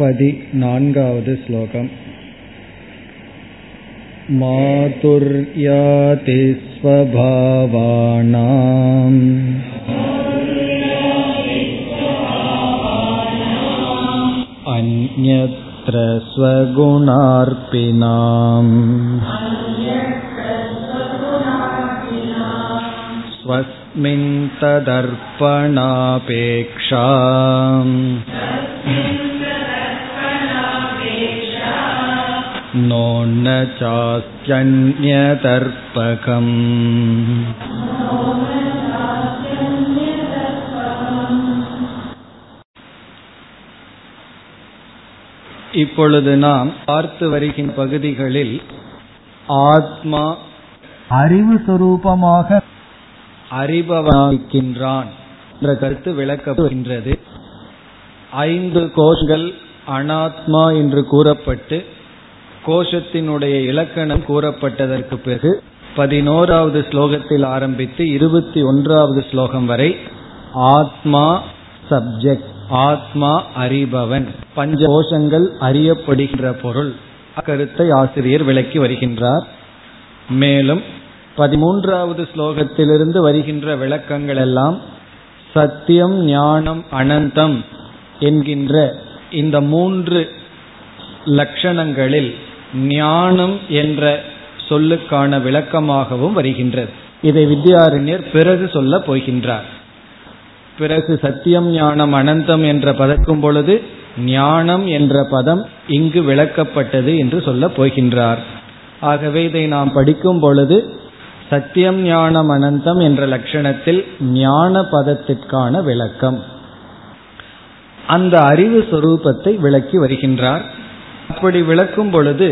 पदिनान्गावद् श्लोकम् मातुर्याति स्वभावानाम् अन्यत्र स्वगुणार्पिणाम् स्वस्मिन् तदर्पणापेक्षा नोन्न चास्त्यन्यतर्पकम् இப்பொழுது நாம் பார்த்து வருகின்ற பகுதிகளில் ஆத்மா அறிவு சுரூபமாக அறிபவனாகின்றான் என்ற கருத்து விளக்கப்படுகின்றது ஐந்து கோஷங்கள் அனாத்மா என்று கூறப்பட்டு கோஷத்தினுடைய இலக்கணம் கூறப்பட்டதற்கு பிறகு பதினோராவது ஸ்லோகத்தில் ஆரம்பித்து இருபத்தி ஒன்றாவது ஸ்லோகம் வரை ஆத்மா சப்ஜெக்ட் ஆத்மா அறிபவன் பஞ்ச கோஷங்கள் அறியப்படுகின்ற பொருள். கருத்தை ஆசிரியர் விளக்கி வருகின்றார். மேலும் பதிமூன்றாவது ஸ்லோகத்திலிருந்து வருகின்ற விளக்கங்கள் எல்லாம் சத்தியம் ஞானம் அனந்தம் என்கின்ற இந்த மூன்று லட்சணங்களில் ஞானம் என்ற சொல்லுக்கான விளக்கமாகவும் வருகின்றது. இதை வித்யாரண்யர் பிறகு சொல்ல போகின்றார். பிறகு சத்தியம் ஞானம் அனந்தம் என்ற பதக்கும் பொழுது ஞானம் என்ற பதம் இங்கு விளக்கப்பட்டது என்று சொல்ல போகின்றார். ஆகவே இதை நாம் படிக்கும் பொழுது சத்தியம் ஞானம் அனந்தம் என்ற லட்சணத்தில் ஞான பதத்திற்கான விளக்கம். அந்த அறிவு சொரூபத்தை விளக்கி வருகின்றார். அப்படி விளக்கும் பொழுது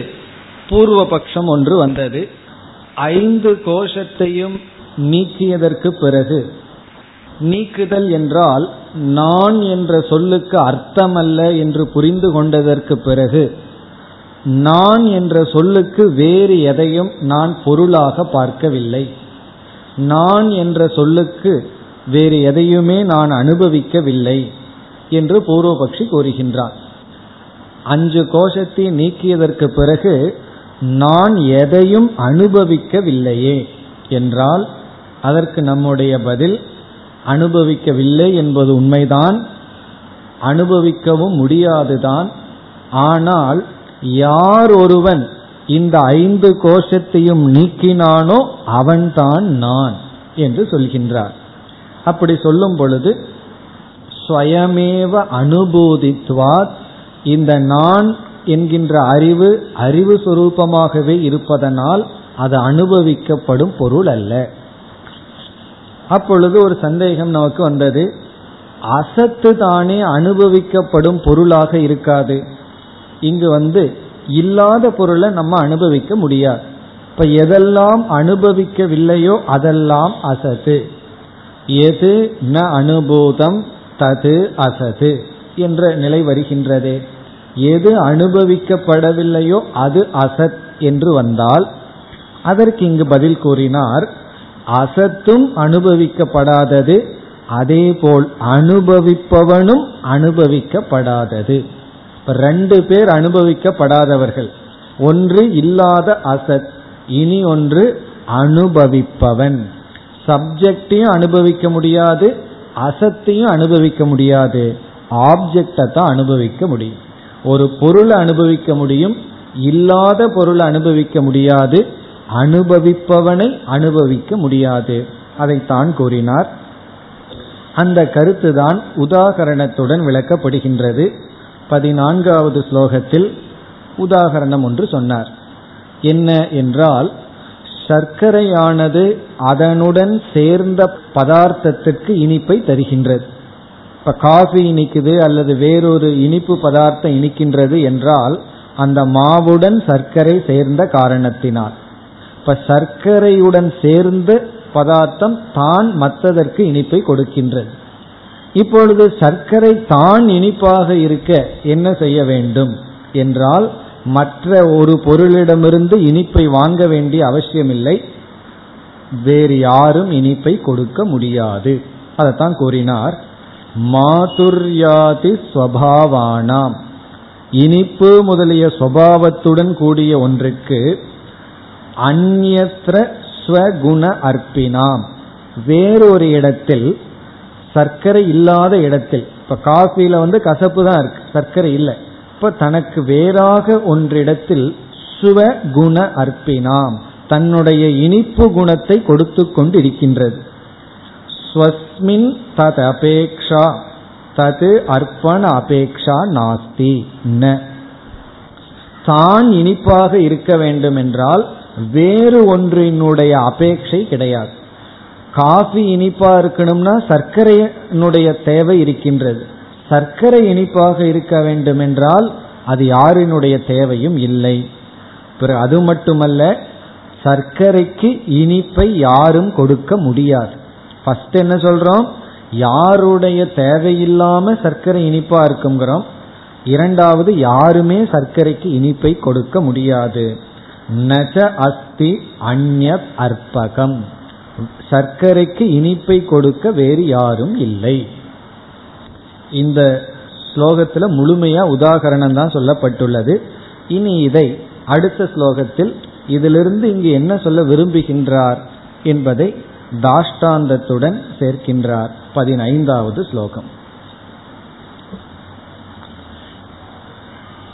பூர்வ பட்சம் ஒன்று வந்தது. ஐந்து கோஷத்தையும் நீக்கியதற்கு பிறகு நீக்குதல் என்றால் நான் என்ற சொல்லுக்கு அர்த்தமல்ல என்று புரிந்து கொண்டதற்கு பிறகு நான் என்ற சொல்லுக்கு வேறு எதையும் நான் பொருளாக பார்க்கவில்லை. நான் என்ற சொல்லுக்கு வேறு எதையுமே நான் அனுபவிக்கவில்லை என்று பூர்வபக்ஷி கூறுகின்றான். அஞ்சு கோஷத்தை நீக்கியதற்கு பிறகு நான் எதையும் அனுபவிக்கவில்லையே என்றால் அதற்கு நம்முடைய பதில் அனுபவிக்கவில்லை என்பது உண்மைதான் அனுபவிக்கவும் முடியாதுதான் ஆனால் யார் ஒருவன் இந்த ஐந்து கோஷத்தையும் நீக்கினானோ அவன்தான் நான் என்று சொல்கின்றார். அப்படி சொல்லும் பொழுது ஸ்வயமேவ அனுபூதித்வாத் இந்த நான் என்கின்ற அறிவு அறிவு சுரூபமாகவே இருப்பதனால் அது அனுபவிக்கப்படும் பொருள் அல்ல. அப்பொழுது ஒரு சந்தேகம் நமக்கு வந்தது அசத்து தானே அனுபவிக்கப்படும் பொருளாக இருக்காது. இங்கு வந்து இல்லாத பொருளை நம்ம அனுபவிக்க முடியாது. இப்ப எதெல்லாம் அனுபவிக்கவில்லையோ அதெல்லாம் அசத்து. எது ந அனுபூதம் தது அசது என்ற நிலை வருகின்றது. எது அனுபவிக்கப்படவில்லையோ அது அசத் என்று வந்தால் அதற்கு இங்கு பதில் கூறினார் அசத்தும் அனுபவிக்கப்படாதது அதேபோல் அனுபவிப்பவனும் அனுபவிக்கப்படாதது. ரெண்டு பேர் அனுபவிக்கப்படாதவர்கள் ஒன்று இல்லாத அசத் இனி ஒன்று அனுபவிப்பவன். சப்ஜெக்டையும் அனுபவிக்க முடியாது அசத்தையும் அனுபவிக்க முடியாது. ஆப்ஜெக்டை தான் அனுபவிக்க முடியும். ஒரு பொருளை அனுபவிக்க முடியும் இல்லாத பொருளை அனுபவிக்க முடியாது அனுபவிப்பவனை அனுபவிக்க முடியாது. அதைத்தான் கூறினார். அந்த கருத்து தான் உதாகரணத்துடன் விளக்கப்படுகின்றது. பதினான்காவது ஸ்லோகத்தில் உதாகரணம் ஒன்று சொன்னார். என்ன என்றால் சர்க்கரையானது அதனுடன் சேர்ந்த பதார்த்தத்திற்கு இனிப்பை தருகின்றது. இப்ப காஃபி இனிக்குது அல்லது வேறொரு இனிப்பு பதார்த்தம் இனிக்கின்றது என்றால் அந்த மாவுடன் சர்க்கரை சேர்ந்த காரணத்தினால். இப்ப சர்க்கரையுடன் சேர்ந்த பதார்த்தம் தான் மற்றதற்கு இனிப்பை கொடுக்கின்றது. இப்பொழுது சர்க்கரை தான் இனிப்பாக இருக்க என்ன செய்ய வேண்டும் என்றால் மற்ற ஒரு பொருளிடமிருந்து இனிப்பை வாங்க வேண்டிய அவசியமில்லை. வேறு யாரும் இனிப்பை கொடுக்க முடியாது. அதைத்தான் கூறினார். மாதுர்யாதி ஸ்வபாவானாம். இனிப்பு முதலிய சுவாவத்துடன் கூடிய ஒன்றுக்கு அந்நத்திர ஸ்வகுண அர்ப்பினாம். வேறொரு இடத்தில் சர்க்கரை இல்லாத இடத்தில். இப்ப காஃபில வந்து கசப்பு தான் இருக்கு சர்க்கரை இல்லை. இப்ப தனக்கு வேறாக ஒன்றிடத்தில் சுவகுண அர்ப்பினாம். தன்னுடைய இனிப்பு குணத்தை கொடுத்து கொண்டு இருக்கின்றது ஸ்வஸ்மின் தத் அபேக்ஷா தது அர்ப்பண அபேக்ஷா நாஸ்தி ந தான் இனிப்பாக இருக்க வேண்டும் என்றால் வேறு ஒன்றினுடைய அபேட்சை கிடையாது. காஃபி இனிப்பா இருக்கணும்னா சர்க்கரையினுடைய தேவை இருக்கின்றது. சர்க்கரை இனிப்பாக இருக்க வேண்டும் என்றால் அது யாரினுடைய தேவையும் இல்லை. பிறகு அது மட்டுமல்ல சர்க்கரைக்கு இனிப்பை யாரும் கொடுக்க முடியாது. ஃபர்ஸ்ட் என்ன சொல்றோம்? யாருடைய தேவையில்லாம சர்க்கரை இனிப்பா இருக்குங்கிறோம். இரண்டாவது யாருமே சர்க்கரைக்கு இனிப்பை கொடுக்க முடியாது. நஜ அஸ்தி அந்ய அற்பகம். சர்க்கரைக்கு இனிப்பை கொடுக்க வேறு யாரும் இல்லை. இந்த ஸ்லோகத்துல முழுமையா உதாகரணம் தான் சொல்லப்பட்டுள்ளது. இனி இதை அடுத்த ஸ்லோகத்தில் இதிலிருந்து இங்கு என்ன சொல்ல விரும்புகின்றார் என்பதை தாஷ்டாந்தத்துடன் சேர்க்கின்றார் பதினைந்தாவது ஸ்லோகம்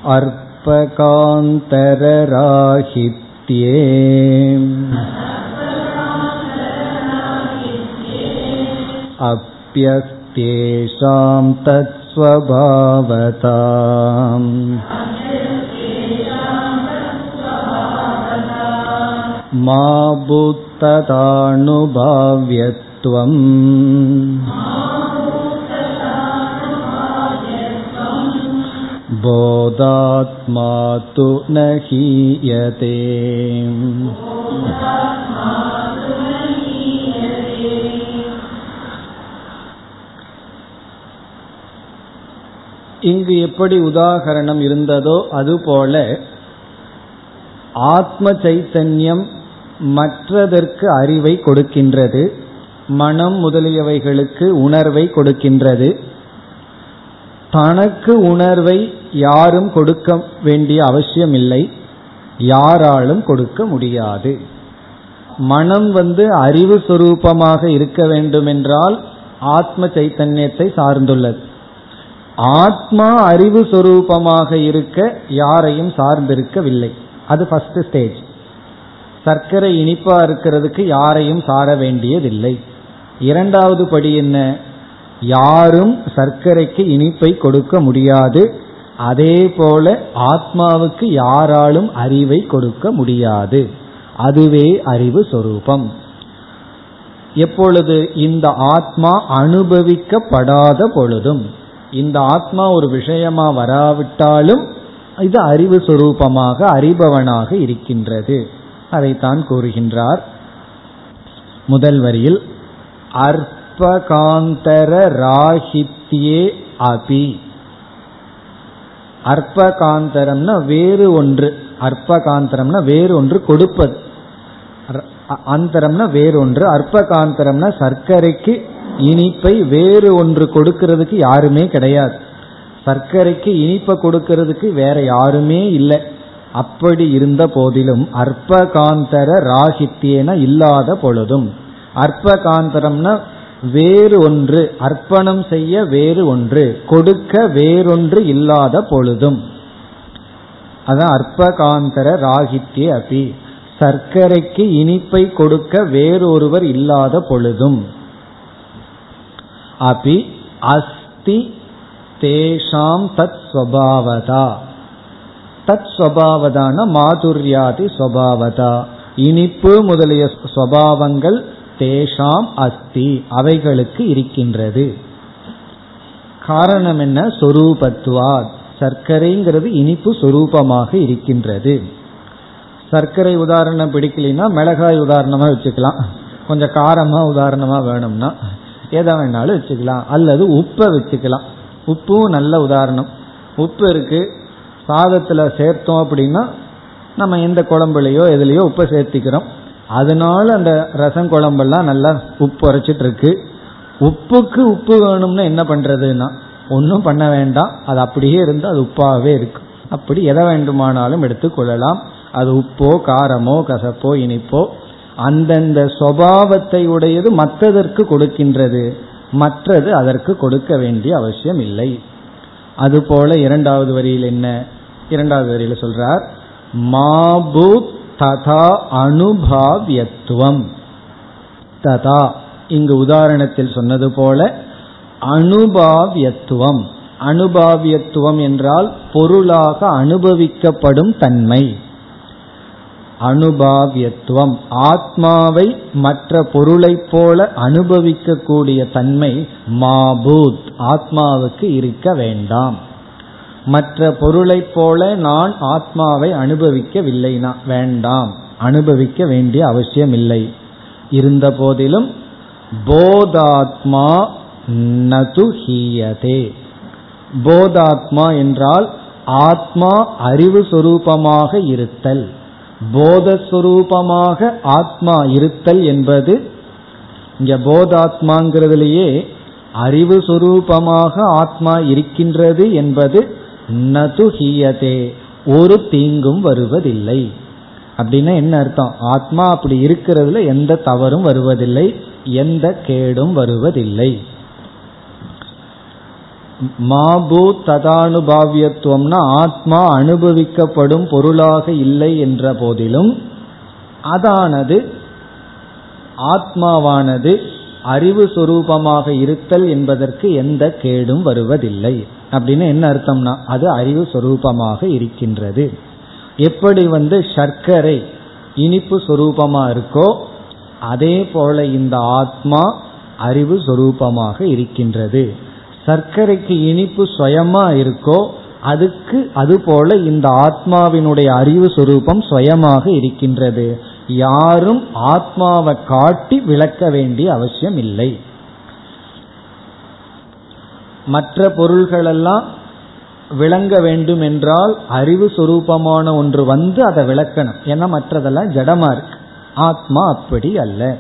अर्पकान्तरराहित्ये अप्यस्त्येषां तत्स्वभावता मा बुत्तदानुभाव्यत्वम् बोधात्मा तु न हीयते இங்கு எப்படி உதாகரணம் இருந்ததோ அதுபோல ஆத்ம சைத்தன்யம் மற்றதற்கு அறிவை கொடுக்கின்றது மனம் முதலியவைகளுக்கு உணர்வை கொடுக்கின்றது. தனக்கு உணர்வை யாரும் கொடுக்க வேண்டிய அவசியம் இல்லை யாராலும் கொடுக்க முடியாது. மனம் வந்து அறிவு சுரூபமாக இருக்க வேண்டுமென்றால் ஆத்ம சைத்தன்யத்தை சார்ந்துள்ளது. ஆத்மா அறிவு சுரூபமாக இருக்க யாரையும் சார்ந்திருக்கவில்லை. அது ஃபர்ஸ்ட் ஸ்டேஜ் சர்க்கரை இனிப்பா இருக்கிறதுக்கு யாரையும் சார வேண்டியதில்லை. இரண்டாவது படி என்ன? யாரும் சர்க்கரைக்கு இனிப்பை கொடுக்க முடியாது. அதே போல ஆத்மாவுக்கு யாராலும் அறிவை கொடுக்க முடியாது. அதுவே அறிவு சொரூபம். எப்பொழுது இந்த ஆத்மா அனுபவிக்கப்படாத பொழுதும் இந்த ஆத்மா ஒரு விஷயமா வராவிட்டாலும் இது அறிவு சுரூபமாக அறிபவனாக இருக்கின்றது. அதைத்தான் கூறுகின்றார். முதல் வரியில் அற்பகாந்தர ராகித்யே அபி. அற்பகாந்தரம்னா வேறு ஒன்று அற்பகாந்தரம்னா வேறு ஒன்று கொடுப்பது. அந்தரம்னா வேறொன்று அற்பகாந்தரம்னா சர்க்கரைக்கு இனிப்பை வேறு ஒன்று கொடுக்கிறதுக்கு யாருமே கிடையாது. சர்க்கரைக்கு இனிப்பை கொடுக்கிறதுக்கு வேற யாருமே இல்லை. அப்படி இருந்த போதிலும் அற்பகாந்தர ராகித்யேன இல்லாத பொழுதும் அற்பகாந்தரம்னா வேறு ஒன்று அர்ப்பணம் செய்ய வேறு ஒன்று கொடுக்க வேறொன்று இல்லாத பொழுதும். அதான் அற்பகாந்தர ராகித்ய அபி. சர்க்கரைக்கு இனிப்பை கொடுக்க வேறொருவர் இல்லாத பொழுதும். அபி அஸ்தி தேஷாம் தத் ஸ்வபாவதா. தத் ஸ்வபாவதான மாதுர்யாதி ஸ்வபாவதா இனிப்பு முதலிய ஸ்வபாவங்கள் தேஷாம் அஸ்தி அவைகளுக்கு இருக்கின்றது. காரணம் என்ன? சொரூபத்துவா சர்க்கரைங்கிறது இனிப்பு சொரூபமாக இருக்கின்றது. சர்க்கரை உதாரணம் பிடிக்கலைன்னா மிளகாய் உதாரணமாக வச்சுக்கலாம். கொஞ்சம் காரமாக உதாரணமாக வேணும்னா எதை வேணாலும் வச்சுக்கலாம். அல்லது உப்பை வச்சுக்கலாம். உப்பும் நல்ல உதாரணம். உப்பு இருக்கு. சாதத்துல சேர்த்தோம் அப்படின்னா நம்ம எந்த குழம்புலையோ எதுலையோ உப்பை சேர்த்திக்கிறோம். அதனால அந்த ரசம் குழம்பெல்லாம் நல்லா உப்பு உரைச்சிட்டு இருக்கு உப்புக்கு உப்பு வேணும்னா என்ன பண்றதுன்னா ஒன்றும் பண்ண வேண்டாம். அது அப்படியே இருந்து அது உப்பாகவே இருக்கும். அப்படி எதை வேண்டுமானாலும் எடுத்துக்கொள்ளலாம் அது உப்போ காரமோ கசப்போ இனிப்போ அந்தந்த சுவாவத்தை உடையது மற்றதற்கு கொடுக்கின்றது. மற்றது அதற்கு கொடுக்க வேண்டிய அவசியம் இல்லை. அதுபோல இரண்டாவது வரியில் என்ன? இரண்டாவது வரியில் சொல்றார் மாபூத் ததா அனுபாவியத்துவம். ததா இங்கு உதாரணத்தில் சொன்னது போல அனுபாவியத்துவம். அனுபாவியத்துவம் என்றால் பொருளாக அனுபவிக்கப்படும் தன்மை. அனுபாவியத்துவம். ஆத்மாவை மற்ற பொருளைப் போல அனுபவிக்கக்கூடிய தன்மை மாபூத் ஆத்மாவுக்கு இருக்க வேண்டாம். மற்ற பொருளைப் போல நான் ஆத்மாவை அனுபவிக்கவில்லைனா வேண்டாம். அனுபவிக்க வேண்டிய அவசியம் இல்லை இருந்த போதிலும் போதாத்மா நது ஹீயதே. போதாத்மா என்றால் ஆத்மா அறிவு சொரூபமாக இருத்தல். போதஸ்வரூபமாக ஆத்மா இருத்தல் என்பது இங்க போதாத்மாங்கிறதுலேயே அறிவு சுரூபமாக ஆத்மா இருக்கின்றது என்பது நது ஹீயதே. ஒரு தீங்கும் வருவதில்லை. அப்படின்னா என்ன அர்த்தம்? ஆத்மா அப்படி இருக்கிறதுல எந்த தவறும் வருவதில்லை எந்த கேடும் வருவதில்லை. மாபூ ததானுபாவியத்துவம்னா ஆத்மா அனுபவிக்கப்படும் பொருளாக இல்லை என்ற போதிலும் அதானது ஆத்மாவானது அறிவு சுரூபமாக இருத்தல் என்பதற்கு எந்த கேடும் வருவதில்லை. அப்படின்னு என்ன அர்த்தம்னா அது அறிவு சுரூபமாக இருக்கின்றது. எப்படி வந்து சர்க்கரை இனிப்பு சுரூபமா இருக்கோ அதே போல இந்த ஆத்மா அறிவு சுரூபமாக இருக்கின்றது. சர்க்கரைக்கு இனிப்பு சுயமா இருக்கோ அதுக்கு அதுபோல இந்த ஆத்மாவினுடைய அறிவு சுரூபம் சுயமாக இருக்கின்றது. யாரும் ஆத்மாவை காட்டி விளக்க வேண்டிய அவசியம் இல்லை. மற்ற பொருள்களெல்லாம் விளங்க வேண்டும் என்றால் அறிவு சுரூபமான ஒன்று வந்து அதை விளக்கணும். ஏன்னா மற்றதெல்லாம் ஜடமா இருக்கு. ஆத்மா அப்படி அல்ல.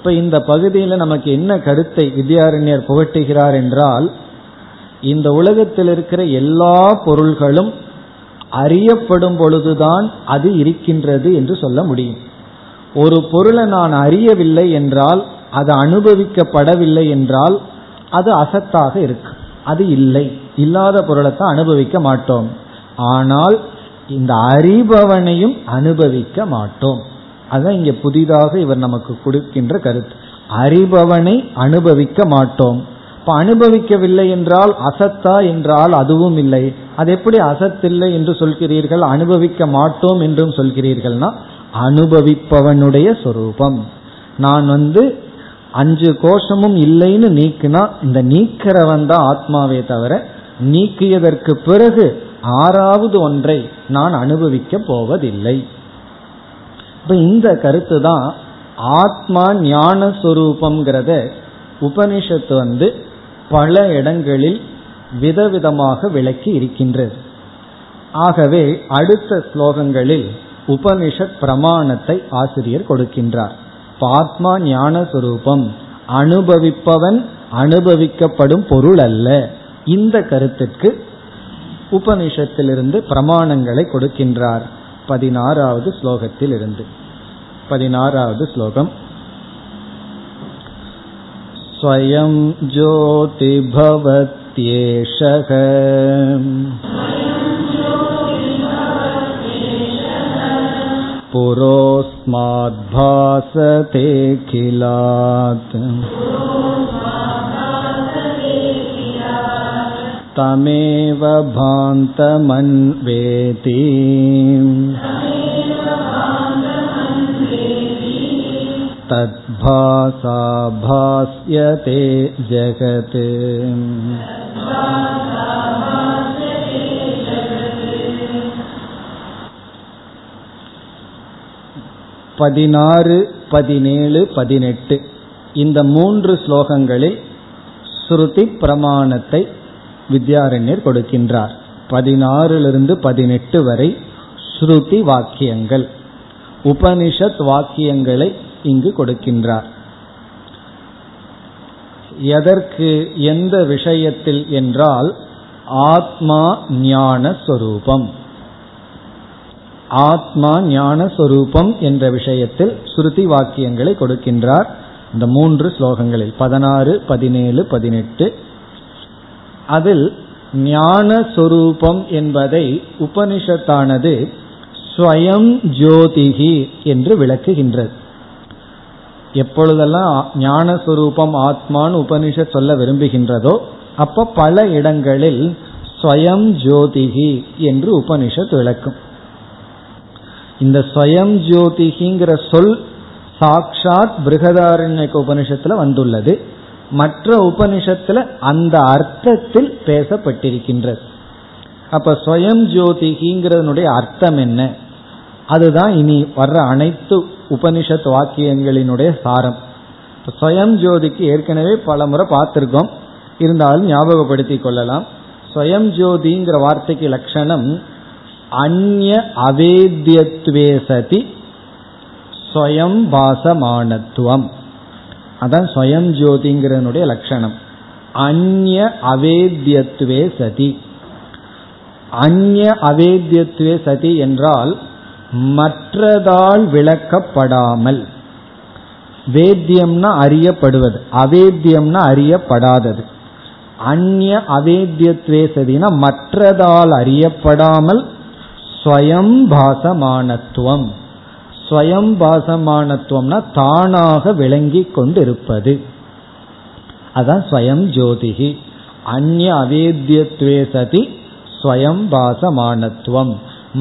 இப்ப இந்த பகுதியில் நமக்கு என்ன கருத்தை வித்யாரண்யர் புகட்டுகிறார் என்றால் இந்த உலகத்தில் இருக்கிற எல்லா பொருள்களும் அறியப்படும் பொழுதுதான் அது இருக்கின்றது என்று சொல்ல முடியும். ஒரு பொருளை நான் அறியவில்லை என்றால் அது அனுபவிக்கப்படவில்லை என்றால் அது அசத்தாக இருக்கு. அது இல்லை. இல்லாத பொருளை தான் அனுபவிக்க மாட்டோம். ஆனால் இந்த அறிபவனையும் அனுபவிக்க மாட்டோம். அதுதான் இங்க புதிதாக இவர் நமக்கு கொடுக்கின்ற கருத்து. அறிபவனை அனுபவிக்க மாட்டோம். இப்ப அனுபவிக்கவில்லை என்றால் அசத்தா என்றால் அதுவும் இல்லை. அது எப்படி அசத்தில்லை என்று சொல்கிறீர்கள் அனுபவிக்க மாட்டோம் என்றும் சொல்கிறீர்கள்னா அனுபவிப்பவனுடைய சொரூபம். நான் வந்து அஞ்சு கோஷமும் இல்லைன்னு நீக்குனா இந்த நீக்கிறவன் தான் ஆத்மாவே தவிர நீக்கியதற்கு பிறகு ஆறாவது ஒன்றை நான் அனுபவிக்க போவதில்லை. இப்ப இந்த கருத்து தான் ஆத்மா ஞான சுரூபம்ங்கிறத உபனிஷத்து வந்து பல இடங்களில் விதவிதமாக விளக்கி இருக்கின்றது. ஆகவே அடுத்த ஸ்லோகங்களில் உபனிஷத் பிரமாணத்தை ஆசிரியர் கொடுக்கின்றார். ஆத்மா ஞான சுரூபம் அனுபவிப்பவன் அனுபவிக்கப்படும் பொருள் அல்ல. இந்த கருத்திற்கு உபனிஷத்திலிருந்து பிரமாணங்களை கொடுக்கின்றார். பதினாறாவது ஸ்லோகத்தில் இருந்து பதினாறாவது ஸ்லோகம் स्वयं ज्योतिभवत्येषः पुरोऽस्माद्भासतेऽखिलात् तमेव भान्तमन्वेति तद्भासा भास्यते जगत् பதினாறு பதினேழு பதினெட்டு இந்த மூன்று ஸ்லோகங்களில் ஸ்ருதி பிரமாணத்தை வித்யாரண்யர் கொடுக்கின்றார். பதினாறிலிருந்து பதினெட்டு வரை ஸ்ருதி வாக்கியங்கள். உபனிஷத் வாக்கியங்களை இங்கு கொடுக்கின்றார். எதற்கு எந்த விஷயத்தில் என்றால் ஆத்மா ஞான சொரூபம். ஆத்மா ஞான சொரூபம் என்ற விஷயத்தில் ஸ்ருதி வாக்கியங்களை கொடுக்கின்றார். இந்த மூன்று ஸ்லோகங்களில் பதினாறு பதினேழு பதினெட்டு அதில் ஞான சொரூபம் என்பதை உபனிஷத்தானது ஸ்வயம் ஜோதிகி என்று விளக்குகின்றது. எப்பொழுதெல்லாம் ஞானஸ்வரூபம் ஆத்மான்னு உபனிஷத் சொல்ல விரும்புகின்றதோ அப்ப பல இடங்களில் ஸ்வயம் ஜோதிகி என்று உபனிஷத் விளக்கும். இந்த ஸ்வயம் ஜோதிகிங்கிற சொல் சாக்ஷாத் பிருகதாரண்யක உபனிஷத்துல வந்துள்ளது. மற்ற உபனிஷத்துல அந்த அர்த்தத்தில் பேசப்பட்டிருக்கின்றது. அப்ப ஸ்வயம் ஜோதிகிங்கிறதனுடைய அர்த்தம் என்ன? அதுதான் இனி வர்ற அனைத்து உபனிஷத் வாக்கியங்களினுடைய சாரம். ஸ்வயம் ஜோதிக்கு ஏற்கனவே பல முறை பார்த்துருக்கோம். இருந்தாலும் ஞாபகப்படுத்தி கொள்ளலாம். ஸ்வயம் ஜோதிங்கிற வார்த்தைக்கு லட்சணம் அந்ய அவேத்தியத்வே சதி ஸ்வயம் பாசமானத்துவம் அதான் ஸ்வயம் ஜோதிங்கிறனுடைய லட்சணம். அந்ய அவேத்தியத்துவே சதி. அந்ய அவேத்தியத்துவே சதி என்றால் மற்றதால் விளக்கப்படாமல். வேத்தியம்னா அறியப்படுவது. அவேத்தியம்னா அறியப்படாதது. அந்நிய அவேத்யத்துவே சதினா மற்றதால் அறியப்படாமல் ஸ்வயம் பாசமானத்துவம் ஸ்வயம் பாசமானத்துவம்னா தானாக விளங்கி கொண்டிருப்பது. அதான் ஸ்வயம் ஜோதிகி. அந்நிய அவேத்தியத்வே சதி ஸ்வயம் பாசமானத்துவம்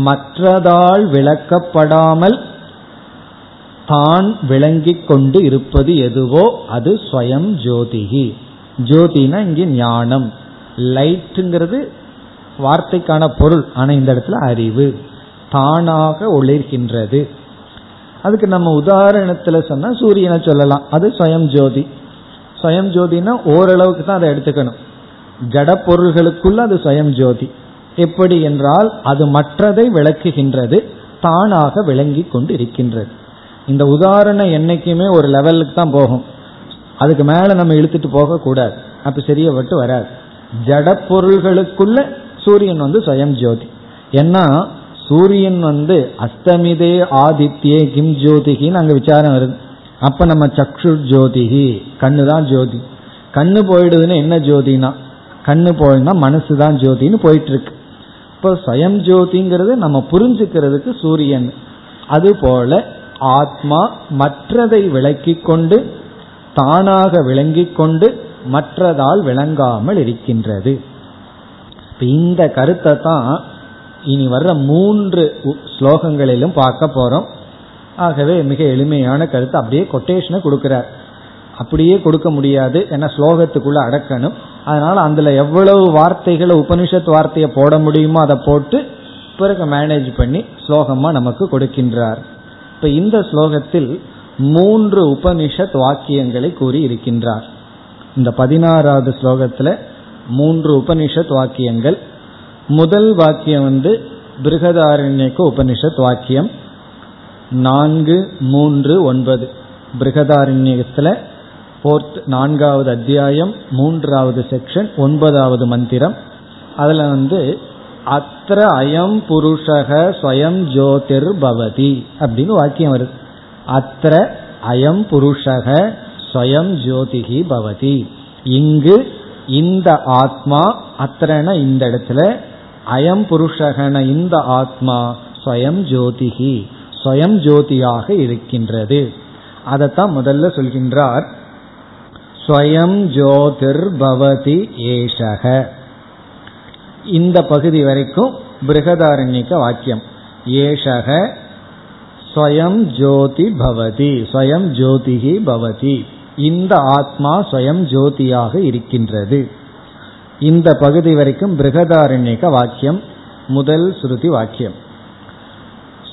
மற்றதால் விளக்கப்படாமல் தான் விளங்கிக் கொண்டு இருப்பது எதுவோ அது ஸ்வயம் ஜோதிகி. ஜோதினா இங்கே ஞானம். லைட்டுங்கிறது வார்த்தைக்கான பொருள் ஆனா இந்த இடத்துல அறிவு. தானாக ஒளிர்கின்றது. அதுக்கு நம்ம உதாரணத்துல சொன்னா சூரியனை சொல்லலாம். அது சுயம் ஜோதி. சுயம் ஜோதினா ஓரளவுக்கு தான் அதை எடுத்துக்கணும். ஜட பொருள்களுக்குள்ள அது சுயம் ஜோதி. எப்படி என்றால் அது மற்றதை விளக்குகின்றது தானாக விளங்கி கொண்டு இருக்கின்றது இந்த உதாரணம் என்னைக்குமே ஒரு லெவலுக்கு தான் போகும். அதுக்கு மேல நம்ம இழுத்துட்டு போக கூடாது. அப்ப சரியப்பட்டு வராது. ஜட பொருள்களுக்குள்ள சூரியன் வந்து சுயம் ஜோதி. ஏன்னா சூரியன் வந்து அஸ்தமிதே ஆதித்யே கிம் ஜோதிகின்னு அங்க விசாரம் வருது. அப்ப நம்ம சக்ஷு ஜோதிகி கண்ணு தான் ஜோதி. கண்ணு போயிடுதுன்னு என்ன ஜோதினா? கண்ணு போயிடுனா மனசு தான் ஜோதின்னு போயிட்டு இருக்கு இப்போ சுயம் ஜோதிங்கிறது நம்ம புரிஞ்சுக்கிறதுக்கு சூரியன். அதுபோல ஆத்மா மற்றதை விளக்கி கொண்டு தானாக விளங்கி கொண்டு மற்றதால் விளங்காமல் இருக்கின்றது. இந்த கருத்தை தான் இனி வர்ற மூன்று ஸ்லோகங்களிலும் பார்க்க போறோம். ஆகவே மிக எளிமையான கருத்து. அப்படியே கொட்டேஷனை கொடுக்கிறார். அப்படியே கொடுக்க முடியாது ஏன்னா ஸ்லோகத்துக்குள்ள அடக்கணும். அதனால அதுல எவ்வளவு வார்த்தைகளை உபனிஷத் வார்த்தையை போட முடியுமோ அதை போட்டு பிறகு மேனேஜ் பண்ணி ஸ்லோகமா நமக்கு கொடுக்கின்றார். இப்ப இந்த ஸ்லோகத்தில் மூன்று உபனிஷத் வாக்கியங்களை கூறி இருக்கின்றார். இந்த பதினாறாவது ஸ்லோகத்துல மூன்று உபனிஷத் வாக்கியங்கள். முதல் வாக்கியம் வந்து பிருகதாரண்யக்கு உபனிஷத் வாக்கியம். நான்கு மூன்று ஒன்பது. பிருகதாரண்யத்தில் போர்த் நான்காவது அத்தியாயம் மூன்றாவது செக்ஷன் ஒன்பதாவது மந்திரம். அதில் வந்து அத்திர அயம் புருஷக ஸ்வயம் ஜோதிர் பவதி அப்படின்னு வாக்கியம் வருது. அத்திர அயம் புருஷக ஸ்வயம் ஜோதிகி பவதி. இங்கு இந்த ஆத்மா அத்திரன இந்த இடத்துல அயம் புருஷகன இந்த ஆத்மா ஸ்வயம் ஜோதிகி ஸ்வயம் ஜோதியாக இருக்கின்றது. அதைத்தான் முதல்ல சொல்கின்றார் ஸ்வயம் ஜோதிர் பவதி ஏஷக. இந்த பகுதி வரைக்கும் பிருகதாரண்யக்க வாக்கியம். ஏஷக ஸ்வயம் ஜோதி பவதி ஸ்வயம் ஜோதிகி பவதி. இந்த ஆத்மா ஸ்வயம் ஜோதியாக இருக்கின்றது. இந்த பகுதி வரைக்கும் பிருகதாரண்யக்க வாக்கியம் முதல் ஸ்ருதி வாக்கியம்.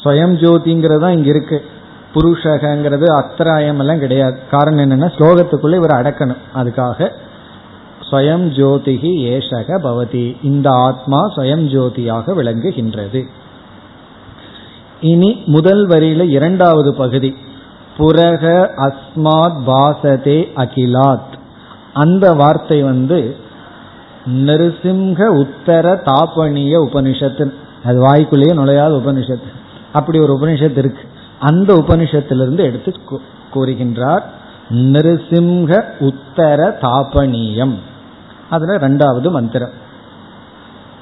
ஸ்வயம் ஜோதிங்கிறது தான் இங்க இருக்கு. புருஷகங்கிறது அத்திராயம் எல்லாம் கிடையாது. காரணம் என்னன்னா ஸ்லோகத்துக்குள்ள இவர் அடக்கணும். அதுக்காக ஸ்வயம் ஜோதிகி ஏஷக பவதி. இந்த ஆத்மா ஸ்வயம் ஜோதியாக விளங்குகின்றது. இனி முதல் வரியில இரண்டாவது பகுதி. புரக அஸ்மாத் பாசதே அகிலாத். அந்த வார்த்தை வந்து நிருசிம்ஹ உத்தர தாபனிய உபனிஷத்து. அது வாய்க்குள்ளேயே நுழையாத உபனிஷத்து. அப்படி ஒரு உபனிஷத்து இருக்கு. அந்த உபனிஷத்திலிருந்து எடுத்து கூறுகின்றார் நிருசிம்ஹ உத்தர தாபனியம் அதுல ரெண்டாவது மந்திரம்.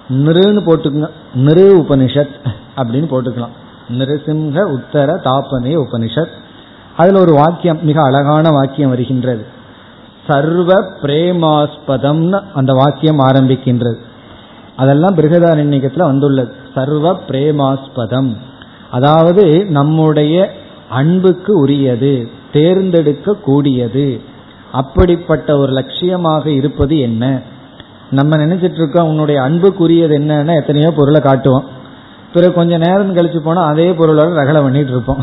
நிருன்னு போட்டுக்கங்க நிரு உபனிஷத் அப்படின்னு போட்டுக்கலாம். நிருசிம்ஹ உத்தர தாபனிய உபனிஷத். அதுல ஒரு வாக்கியம் மிக அழகான வாக்கியம் வருகின்றது. சர்வ பிரேமாஸ்பதம்னு அந்த வாக்கியம் ஆரம்பிக்கின்றது. அதெல்லாம் பிருகதாரண்யத்தில் வந்துள்ளது. சர்வ பிரேமாஸ்பதம். அதாவது நம்முடைய அன்புக்கு உரியது தேர்ந்தெடுக்க கூடியது அப்படிப்பட்ட ஒரு லட்சியமாக இருப்பது என்ன? நம்ம நினைச்சிட்டு இருக்கோம் உன்னுடைய அன்புக்குரியது என்னன்னா எத்தனையோ பொருளை காட்டுவோம். பிறகு கொஞ்ச நேரம் கழிச்சு போனால் அதே பொருளோட ரகலை பண்ணிட்டு இருப்போம்.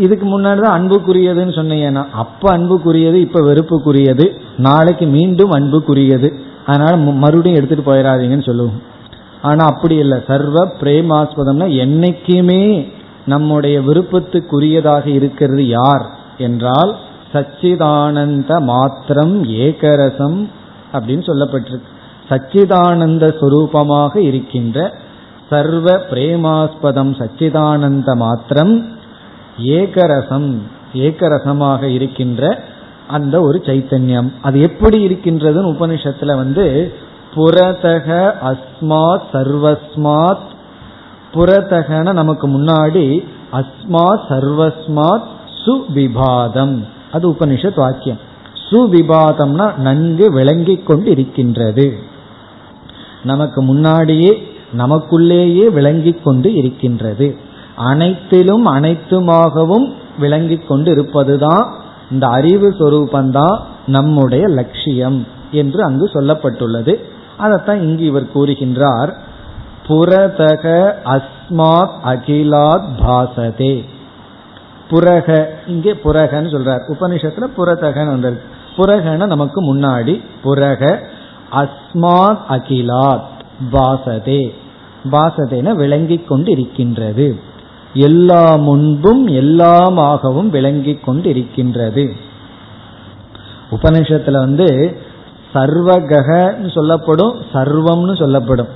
இதுக்கு முன்னாடி தான் அன்புக்குரியதுன்னு சொன்னீங்கன்னா அப்ப அன்புக்குரியது இப்ப வெறுப்புக்குரியது நாளைக்கு மீண்டும் அன்புக்குரியது. அதனால மறுபடியும் எடுத்துட்டு போயிடாதீங்கன்னு சொல்லுவோம். ஆனா அப்படி இல்லை. சர்வ பிரேமாஸ்பதம்னா என்னைக்குமே நம்முடைய விருப்பத்துக்குரியதாக இருக்கிறது யார் என்றால் சச்சிதானந்த மாத்திரம் ஏகரசம் அப்படின்னு சொல்லப்பட்டிருக்கு. சச்சிதானந்த சுரூபமாக இருக்கின்ற சர்வ பிரேமாஸ்பதம் சச்சிதானந்த மாத்திரம் ஏகரசம் ஏகரசமாக இருக்கின்ற அந்த ஒரு சைத்தன்யம். அது எப்படி இருக்கின்றதுன்னு உபனிஷத்துல வந்து புறதக அஸ்மாத் சர்வஸ்மாத் புறதகன நமக்கு முன்னாடி அஸ்மாத் சர்வஸ்மாத் சுவிபாதம். அது உபனிஷத் வாக்கியம். சுவிபாதம்னா நன்கு விளங்கி கொண்டு இருக்கின்றது நமக்கு முன்னாடியே நமக்குள்ளேயே விளங்கி கொண்டு இருக்கின்றது. அனைத்திலும் அனைத்துமாகவும் விளங்கி கொண்டு இருப்பதுதான் இந்த அறிவு சொரூபந்தான் நம்முடைய லட்சியம் என்று அங்கு சொல்லப்பட்டுள்ளது. அதைத்தான் இங்கு இவர் கூறுகின்றார். புரதக அஸ்மாத் அகிலாத் பாசதே. புரக. இங்கே புரகன்னு சொல்றார். உபனிஷத்துல புரதகன் வந்திருக்கு. புரகன நமக்கு முன்னாடி புரக அஸ்மாத் அகிலாத் பாசதே. பாசதேன விளங்கி கொண்டு இருக்கின்றது எல்லா முன்பும் எல்லாமாகவும் விளங்கி கொண்டு இருக்கின்றது உபனிஷத்துல வந்து சர்வகன்னு சொல்லப்படும் சர்வம்னு சொல்லப்படும்.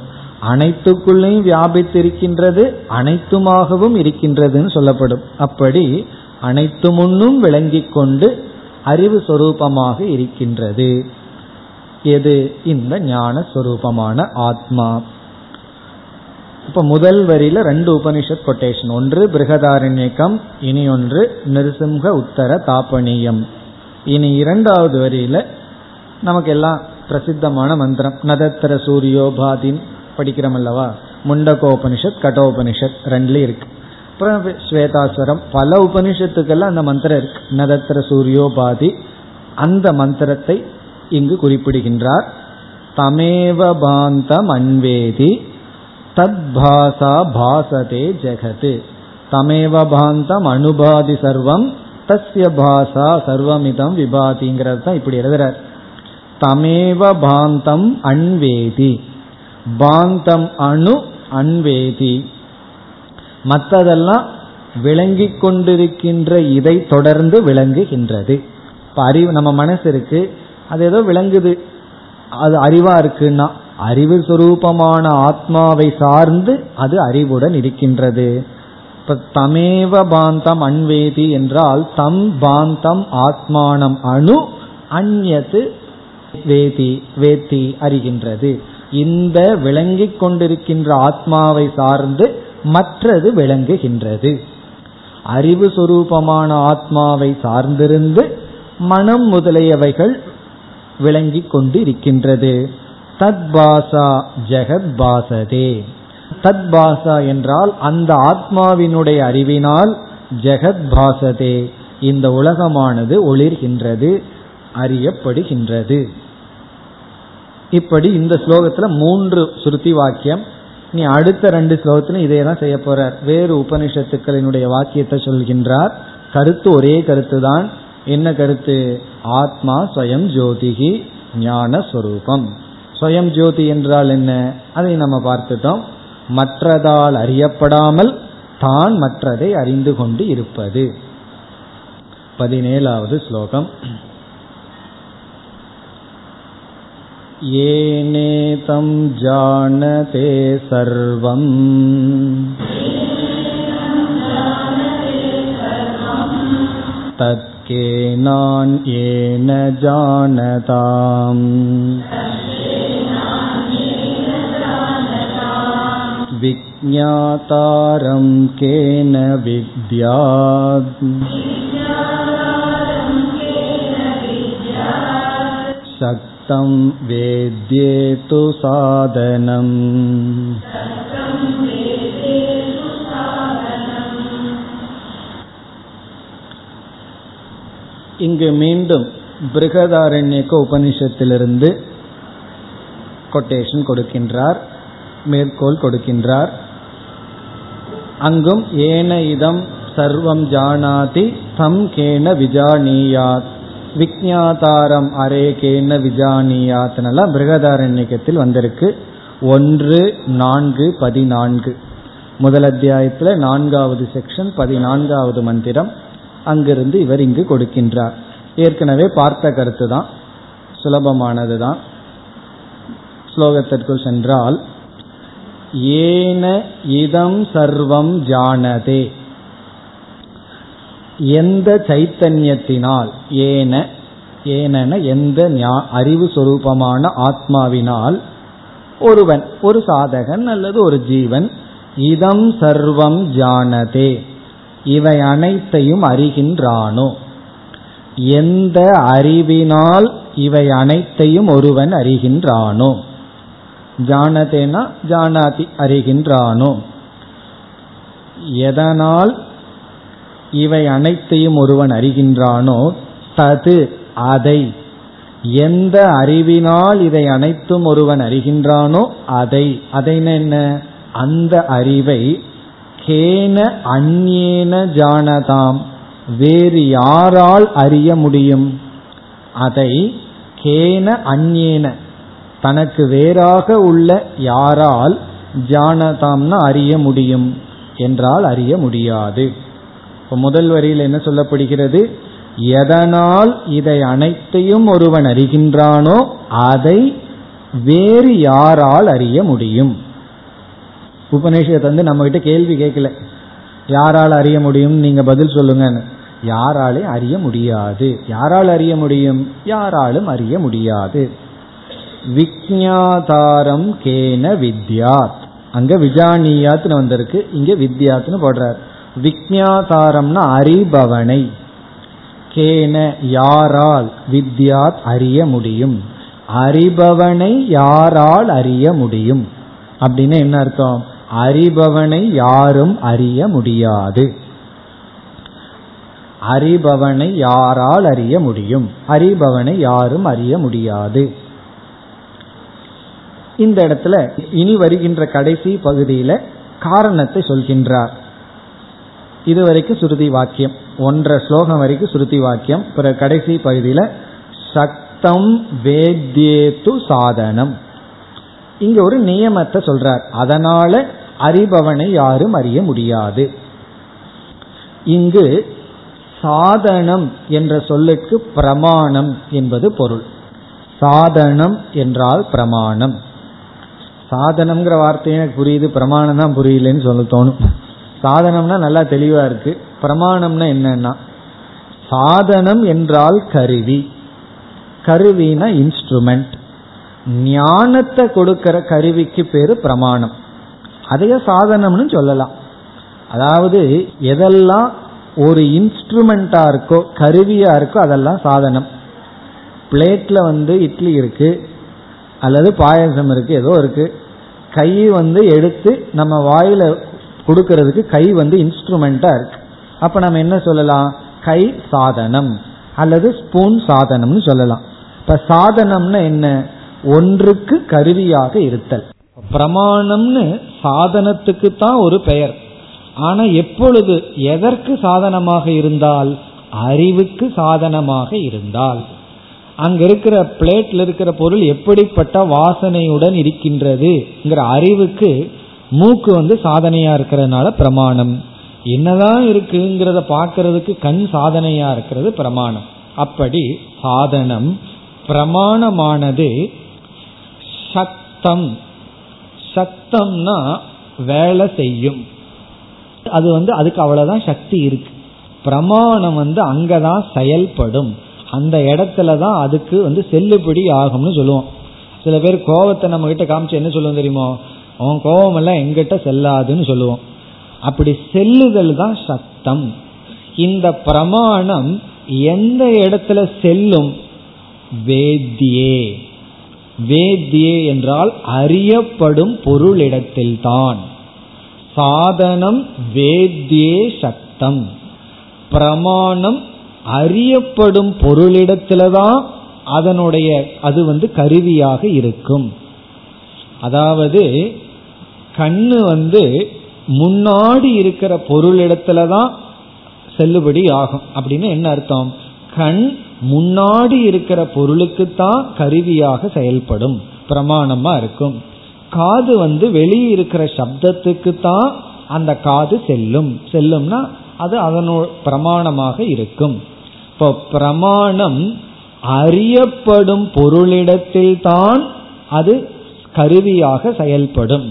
அனைத்துக்குள்ளேயும் வியாபித்திருக்கின்றது அனைத்துமாகவும் இருக்கின்றதுன்னு சொல்லப்படும். அப்படி அனைத்து முன்னும் விளங்கி கொண்டு அறிவு சொரூபமாக இருக்கின்றது. எது? இந்த ஞான சொரூபமான ஆத்மா. இப்ப முதல் வரியில ரெண்டு உபனிஷத் கொட்டேஷன் ஒன்று பிருகதாரண்யக்கம் இனி ஒன்று நிருசிம்ஹ உத்தர தாபனியம் இனி இரண்டாவது வரியில நமக்கு எல்லாம் பிரசித்தமான மந்திரம் நதத்திர சூரியோபாதின் படிக்கிறோம் அல்லவா முண்டகோபனிஷத் கடோபனிஷத் ரெண்டுலயும் இருக்கு. அப்புறம் ஸ்வேதாஸ்வரம் பல உபனிஷத்துக்கெல்லாம் அந்த மந்திரம் இருக்கு. நதத்திர சூரியோபாதி அந்த மந்திரத்தை இங்கு குறிப்பிடுகின்றார். தமேவ பாந்தம் அன்வேதி தத் பாசா பாசதே ஜெகத் தமேவ பாந்தம் அனுபாதி சர்வம் தஸ்ய பாசா சர்வமிதம் விபாதிங்கிறது தான் இப்படி எழுதுறார். தமேவ பாந்தம் அன்வேதி பாந்தம் அணு அன்வேதி மற்றதெல்லாம் விளங்கி கொண்டிருக்கின்ற இதை தொடர்ந்து விளங்குகின்றது. இப்போ அறிவு நம்ம மனசு இருக்கு அது ஏதோ விளங்குது. அது அறிவா இருக்குன்னா அறிவு சுரூபமான ஆத்மாவை சார்ந்து அது அறிவுடன் இருக்கின்றது. இப்ப தமேவ பாந்தம் அன்வேதி என்றால் தம் பாந்தம் ஆத்மானம் அணு அந்நது வேதி வேத்தி அறிகின்றது. இந்த விளங்கிக் கொண்டிருக்கின்ற ஆத்மாவை சார்ந்து மற்றது விளங்குகின்றது. அறிவு சுரூபமான ஆத்மாவை சார்ந்திருந்து மனம் முதலியவைகள் விளங்கிக் கொண்டு இருக்கின்றது தத் பாசா ஜெகத் பாசதே தத் பாசா என்றால் அந்த ஆத்மாவினுடைய அறிவினால் ஜெகத் பாசதே இந்த உலகமானது ஒளிர்கின்றது அறியப்படுகின்றது. இப்படி இந்த ஸ்லோகத்துல மூன்று சுருத்தி வாக்கியம். நீ அடுத்த ரெண்டு ஸ்லோகத்திலும் இதே தான் செய்ய போறார். வேறு உபனிஷத்துக்களினுடைய வாக்கியத்தை சொல்கின்றார். கருத்து ஒரே கருத்து தான் என்ன கருத்து? ஆத்மா ஸ்வயம் ஜோதிகி ஞான ஸ்வரூபம் ஸ்வயம் ஜோதி என்றால் என்ன அதை நம்ம பார்த்துட்டோம் மற்றதால் அறியப்படாமல் தான் மற்றதை அறிந்து கொண்டு இருப்பது பதினேழாவது ஸ்லோகம் येनेतं जानते सर्वम् तत्केनान्येन जानताम् विज्ञातारं केन विद्यात् शक्तं वेद्येतु साधनम् இங்கு மீண்டும் பிருகதாரண்யக்க உபனிஷத்திலிருந்து கொட்டேஷன் கொடுக்கின்றார் மேற்கோள் கொடுக்கின்றார். அங்கும் ஏன இதம் சர்வம் ஜானாதி தம் கேன விஜானியாத். விக்ஞாதாரம் அரே கேன விஜானியாத்னெல்லாம் பிருகதாரண்யக்கத்தில் வந்திருக்கு. ஒன்று நான்கு பதினான்கு. முதல் அத்தியாயத்தில் நான்காவது செக்ஷன் பதினான்காவது மந்திரம். அங்கிருந்து இவர் இங்கு கொடுக்கின்றார். ஏற்கனவே பார்த்த கருத்து தான் சுலபமானது தான் ஸ்லோகத்திற்குள் சென்றால் ஏன இதம் சர்வம் ஜானதே. எந்த சைத்தன்யத்தினால் ஏன ஏனென எந்த அறிவு சொரூபமான ஆத்மாவினால் ஒருவன் ஒரு சாதகன் அல்லது ஒரு ஜீவன் இதம் சர்வம் ஜானதே. இவை அனைத்தையும் அறிகின்றானோ? எந்த அறிவினால் இவை அனைத்தையும் ஒருவன் அறிகின்றானோ? ஜானதேனா ஜானாதி அறிகின்றானோ? எதனால் இவை அனைத்தையும் ஒருவன் அறிகின்றானோ? தது அதை. எந்த அறிவினால் இதை அனைத்தும் ஒருவன் அறிகின்றானோ? அதை. அதை என்ன? அந்த அறிவை கேன அந்நேன ஜானதாம். வேறு யாரால் அறிய முடியும்? அதை கேன அந்நேன தனக்கு வேறாக உள்ள யாரால் ஜானதாம்னா அறிய முடியும்? என்றால் அறிய முடியாது. இப்போ முதல் வரியில் என்ன சொல்லப்படுகிறது? எதனால் இதை அனைத்தையும் ஒருவன் அறிகின்றானோ அதை வேறு யாரால் அறிய முடியும்? உபநிஷத்தை வந்து நம்ம கிட்ட கேள்வி கேட்கல. யாரால் அறிய முடியும்? நீங்க பதில் சொல்லுங்கன்னு. யாராலே அறிய முடியாது. யாரால் அறிய முடியும்? யாராலும் அறிய முடியாது. விக்ஞாதாரம் கேன வித்யாத். அங்க விஜானியாத்னு வந்திருக்கு. இங்க வித்யாத்னு போடுறார். விக்ஞாதாரம்னா அறிபவனை. கேன யாரால் வித்யாத் அறிய முடியும்? அறிபவனை யாரால் அறிய முடியும்? அப்படின்னு என்ன அர்த்தம்? அறிபவனை யாரும் அறிய முடியாது. அறிபவனை யாரால் அறிய முடியும்? அறிபவனை யாரும் அறிய முடியாது. இந்த இடத்துல இனி வருகின்ற கடைசி பகுதியில காரணத்தை சொல்கின்றார். இதுவரைக்கும் சுருதி வாக்கியம் ஒன்றரை ஸ்லோகம் வரைக்கும் சுருதி வாக்கியம் பிறகு கடைசி பகுதியில சக்தம் வேத்யேத்து சாதனம். இங்க ஒரு நியமத்தை சொல்றார். அதனால அறிபவனை யாரும் அறிய முடியாது. இங்கு சாதனம் என்ற சொல்லுக்கு பிரமாணம் என்பது பொருள். சாதனம் என்றால் பிரமாணம். சாதனம்ங்கிற வார்த்தை எனக்கு புரியுது பிரமாணம் தான் புரியலன்னு சொல்ல தோணும். சாதனம்னா நல்லா தெளிவா இருக்கு. பிரமாணம்னா என்னன்னா சாதனம் என்றால் கருவி. கருவினா இன்ஸ்ட்ருமெண்ட் ஞானத்தை கொடுக்கிற கருவிக்கு பேரு பிரமாணம். அதையே சாதனம்னு சொல்லலாம். அதாவது எதெல்லாம் ஒரு இன்ஸ்ட்ருமெண்டா இருக்கோ கருவியா இருக்கோ அதெல்லாம் சாதனம். பிளேட்ல வந்து இட்லி இருக்கு. அல்லது பாயசம் இருக்கு ஏதோ இருக்கு. கை வந்து எடுத்து நம்ம வாயில கொடுக்கறதுக்கு கை வந்து இன்ஸ்ட்ருமெண்டா இருக்கு. அப்ப நம்ம என்ன சொல்லலாம்? கை சாதனம் அல்லது ஸ்பூன் சாதனம்னு சொல்லலாம். இப்ப சாதனம்னு என்ன? ஒன்றுக்கு கருவியாக இருத்தல். பிரமாணம்னு சாதனத்துக்கு தான் ஒரு பெயர். ஆனா எப்பொழுது எதற்கு சாதனமாக இருந்தால் அறிவுக்கு சாதனமாக இருந்தால். அங்க இருக்கிற பிளேட்ல இருக்கிற பொருள் எப்படிப்பட்ட வாசனையுடன் இருக்கின்றதுங்கிற அறிவுக்கு மூக்கு வந்து சாதனையா இருக்கிறதுனால பிரமாணம். என்னதான் இருக்குங்கிறத பார்க்கறதுக்கு கண் சாதனையா இருக்கிறது பிரமாணம். அப்படி சாதனம் பிரமாணமானது சக்தம். சக்தம்னா வேலை செய்யும். அது வந்து அதுக்கு அவ்வளவுதான் சக்தி இருக்கு. பிரமாணம் வந்து அங்கதான் செயல்படும். அந்த இடத்துல தான் அதுக்கு வந்து செல்லுபடி ஆகும்னு சொல்லுவோம். சில பேர் கோபத்தை நம்ம கிட்ட காமிச்சு என்ன சொல்லுவோம் தெரியுமோ? அவன் கோபம் எல்லாம் எங்கிட்ட செல்லாதுன்னு சொல்லுவோம். அப்படி செல்லுதல் தான் சத்தம். இந்த பிரமாணம் எந்த இடத்துல செல்லும்? வேத்தியே. வேத்தியே என்றால் அறியப்படும் பொருளிடத்தில்தான் சாதனம் வேத்தியே சத்தம். பிரமாணம் அறியப்படும் பொருளிடத்துலதான் அதனுடைய அது வந்து கருவியாக இருக்கும். அதாவது கண்ணு வந்து முன்னாடி இருக்கிற பொருளிடத்துல தான் செல்லுபடி ஆகும். அப்படின்னு என்ன அர்த்தம்? கண் முன்னாடி இருக்கிற பொருளுக்கு தான் கருவியாக செயல்படும் பிரமாணமா இருக்கும். காது வந்து வெளியே இருக்கிற சப்தத்துக்கு தான் அந்த காது செல்லும். செல்லும்னா அது அதனோ பிரமாணமாக இருக்கும். இப்போ பிரமாணம் அறியப்படும் பொருளிடத்தில் தான் அது கருவியாக செயல்படும்.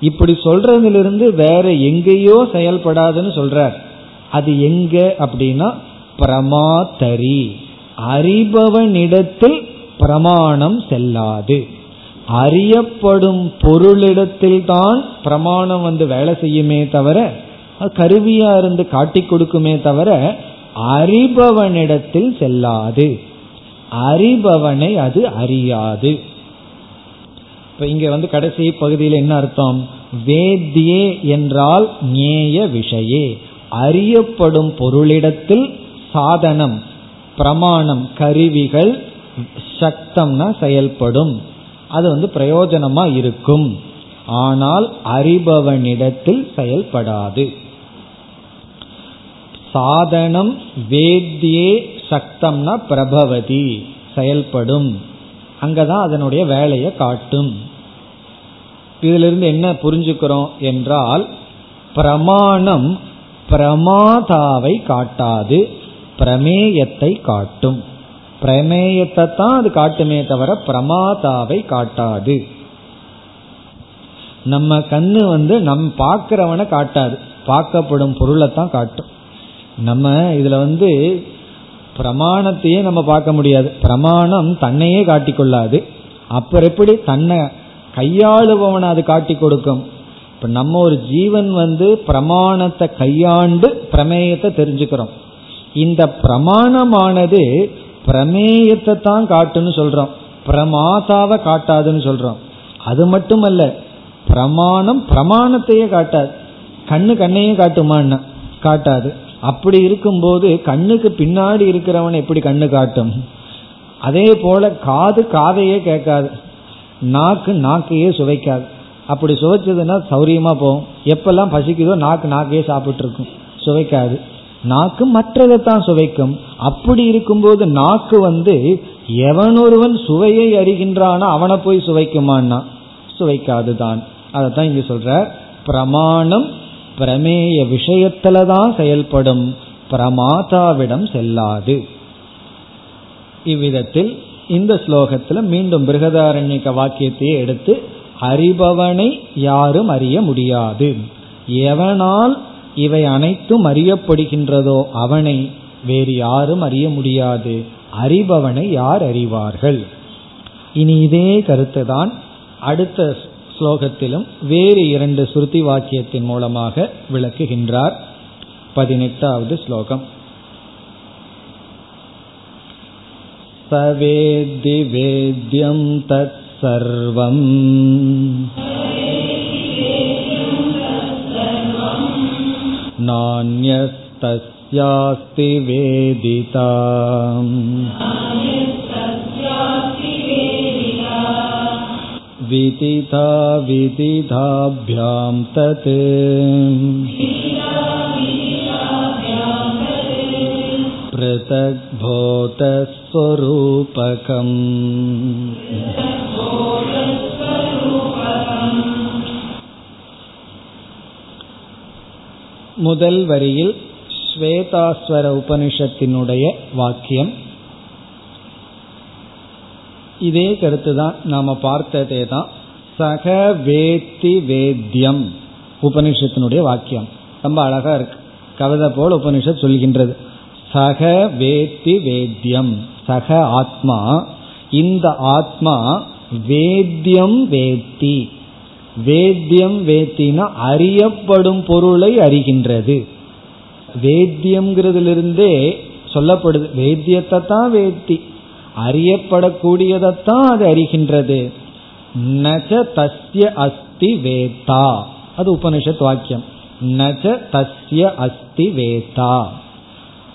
இப்படி சொல்றதிலிருந்து வேற எங்கேயோ செயல்படாதுன்னு சொல்றார். அது எங்க அப்படின்னா பிரமாத்தரி. அறிபவனிடத்தில் பிரமாணம் செல்லாது. அறியப்படும் பொருளிடத்தில் தான் பிரமாணம் வந்து வேலை செய்யுமே தவிர கருவியா இருந்து காட்டி கொடுக்குமே தவிர அறிபவனிடத்தில் செல்லாது. அறிபவனை அது அறியாது. இப்ப இங்க வந்து கடைசி பகுதியில் என்ன அர்த்தம்? வேத்தியே என்றால் நேய விஷயே. அறியப்படும் பொருளிடத்தில் சாதனம் பிரமாணம் கருவிகள் சக்தம்னா செயல்படும். அது வந்து பிரயோஜனமா இருக்கும். ஆனால் அறிபவனிடத்தில் செயல்படாது. சாதனம் வேத்தியே சக்தம்னா பிரபவதி செயல்படும். அங்கதான் அதனுடைய வேலையை காட்டும். இதிலிருந்து என்ன புரிஞ்சுக்கிறோம் என்றால் பிரமாணம் பிரமாதாவை காட்டாது பிரமேயத்தை காட்டும். பிரமேயத்தை தான் அது காட்டுமே தவிர பிரமாதாவை காட்டாது. நம்ம கண்ணு வந்து நம் பார்க்கிறவனை காட்டாது. பார்க்கப்படும் பொருளை தான் காட்டும். நம்ம இதுல வந்து பிரமாணத்தையே நம்ம பார்க்க முடியாது. பிரமாணம் தன்னையே காட்டிக்கொள்ளாது. அப்புறம் எப்படி தன்னை கையாளுபவனை அது காட்டி கொடுக்கும்? இப்ப நம்ம ஒரு ஜீவன் வந்து பிரமாணத்தை கையாண்டு பிரமேயத்தை தெரிஞ்சுக்கிறோம். இந்த பிரமாணமானது பிரமேயத்தை தான் காட்டுன்னு சொல்றோம். பிரமாதாவை காட்டாதுன்னு சொல்றோம். அது மட்டுமல்ல பிரமாணம் பிரமாணத்தையே காட்டாது. கண்ணு கண்ணையும் காட்டுமான்னு காட்டாது. அப்படி இருக்கும்போது கண்ணுக்கு பின்னாடி இருக்கிறவன் எப்படி கண்ணு காட்டும்? அதே போல காது காதையே கேட்காது. நாக்கு நாக்கையே சுவைக்காது. அப்படி சுவைச்சதுன்னா சௌரியமா போகும். எப்பெல்லாம் பசிக்குதோ நாக்கு நாக்கையே சாப்பிட்டு இருக்கும் சுவைக்காது. நாக்கு மற்றதை தான் சுவைக்கும். அப்படி இருக்கும்போது நாக்கு வந்து எவனொருவன் சுவையை அறிகின்றானோ அவனை போய் சுவைக்குமான்னா? சுவைக்காது தான் அதைத்தான் இங்க சொல்ற பிரமாணம் பிரமேய விஷயத்துல தான் செயல்படும். பிரமாதாவிடம் செல்லாது. இவ்விதத்தில் இந்த ஸ்லோகத்துல மீண்டும் பிருகதாரண்யக வாக்கியத்தையே எடுத்து அறிபவனை யாரும் அறிய முடியாது. எவனால் இவை அனைத்தும் அறியப்படுகின்றதோ அவனை வேறு யாரும் அறிய முடியாது. அறிபவனை யார் அறிவார்கள்? இனி இதே கருத்து தான் அடுத்த ஸ்லோகத்திலும் வேறு இரண்டு ஸ்ருதி வாக்கியத்தின் மூலமாக விளக்குகின்றார் பதினெட்டாவது ஸ்லோகம் सवेद्दि वेद्यं तत्सर्वम् नान्यस्तस्यास्ति वेदिता विदिता विदिधाभ्यां तत् पृथग्भूतस्वरूपकम् முதல் வரியில் ஸ்வேதாஸ்வர உபனிஷத்தினுடைய வாக்கியம் இதே கருத்து தான் நாம பார்த்ததே தான். சக வேத்தி வேத்தியம் உபனிஷத்தினுடைய வாக்கியம். ரொம்ப அழகா இருக்கு. கவிதை போல் உபனிஷத் சொல்கின்றது. சக வேத்தி வேத்தியம் சக ஆத்மா இந்த ஆத்மா வேத்தியம் வேத்தி. வேத்தியம் வேத்தினா அறியப்படும் பொருளை அறிகின்றது. வேத்தியம்ங்கிறதுலிருந்தே சொல்லப்படுது. வேத்தியத்தை தான் வேத்தி. அறியப்படக்கூடியதைத்தான் அது அறிகின்றது. நச்ச தஸ்ய அஸ்தி வேதா. அது உபனிஷத் வாக்கியம். நச்ச தஸ்ய அஸ்தி வேதா.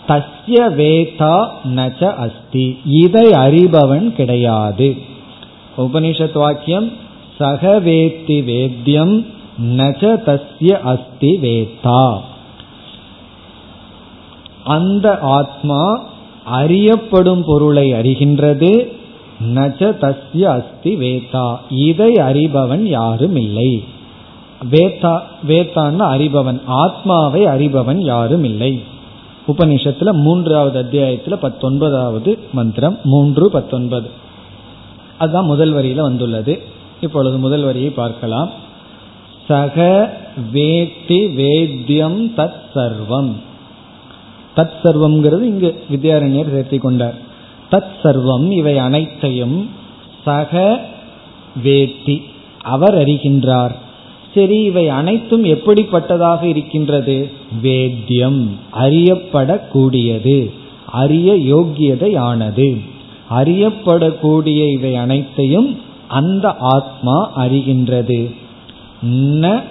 தஸ்ய வேதா நச்ச அஸ்தி. இதை அறிபவன் கிடையாது. உபனிஷத் வாக்கியம் சக வேத்தி வேத்தியம் நச்ச தஸ்ய அஸ்தி வேதா. அந்த ஆத்மா அறியப்படும் பொருளை அறிகின்றது. நச்ச தஸ்ய அஸ்தி வேதா இதை அறிபவன் யாரும் இல்லை வேத்தா வேத்தான்னு அறிபவன். ஆத்மாவை அறிபவன் யாரும் இல்லை உபனிஷத்துல மூன்றாவது அத்தியாயத்துல பத்தொன்பதாவது மந்திரம் மூன்று பத்தொன்பது. அதுதான் முதல் வரியில வந்துள்ளது. இப்பொழுது முதல் வரியை பார்க்கலாம். சக வேத்தி வேத்தியம் தத் சர்வம். தத் சர்வம்ங்கிறது இங்கு வித்யாரண்யர் சேர்த்தி கொண்டார். தத் சர்வம் இவை அனைத்தையும் சக வேத்தி அவர் அறிகின்றார். சரி இவை அனைத்தும் எப்படிப்பட்டதாக இருக்கின்றது? வேத்தியம் அறியப்படக்கூடியது அறிய யோக்கியதையானது. அறியப்படக்கூடிய இவை அனைத்தையும் அந்த ஆத்மா அறிகின்றது. ந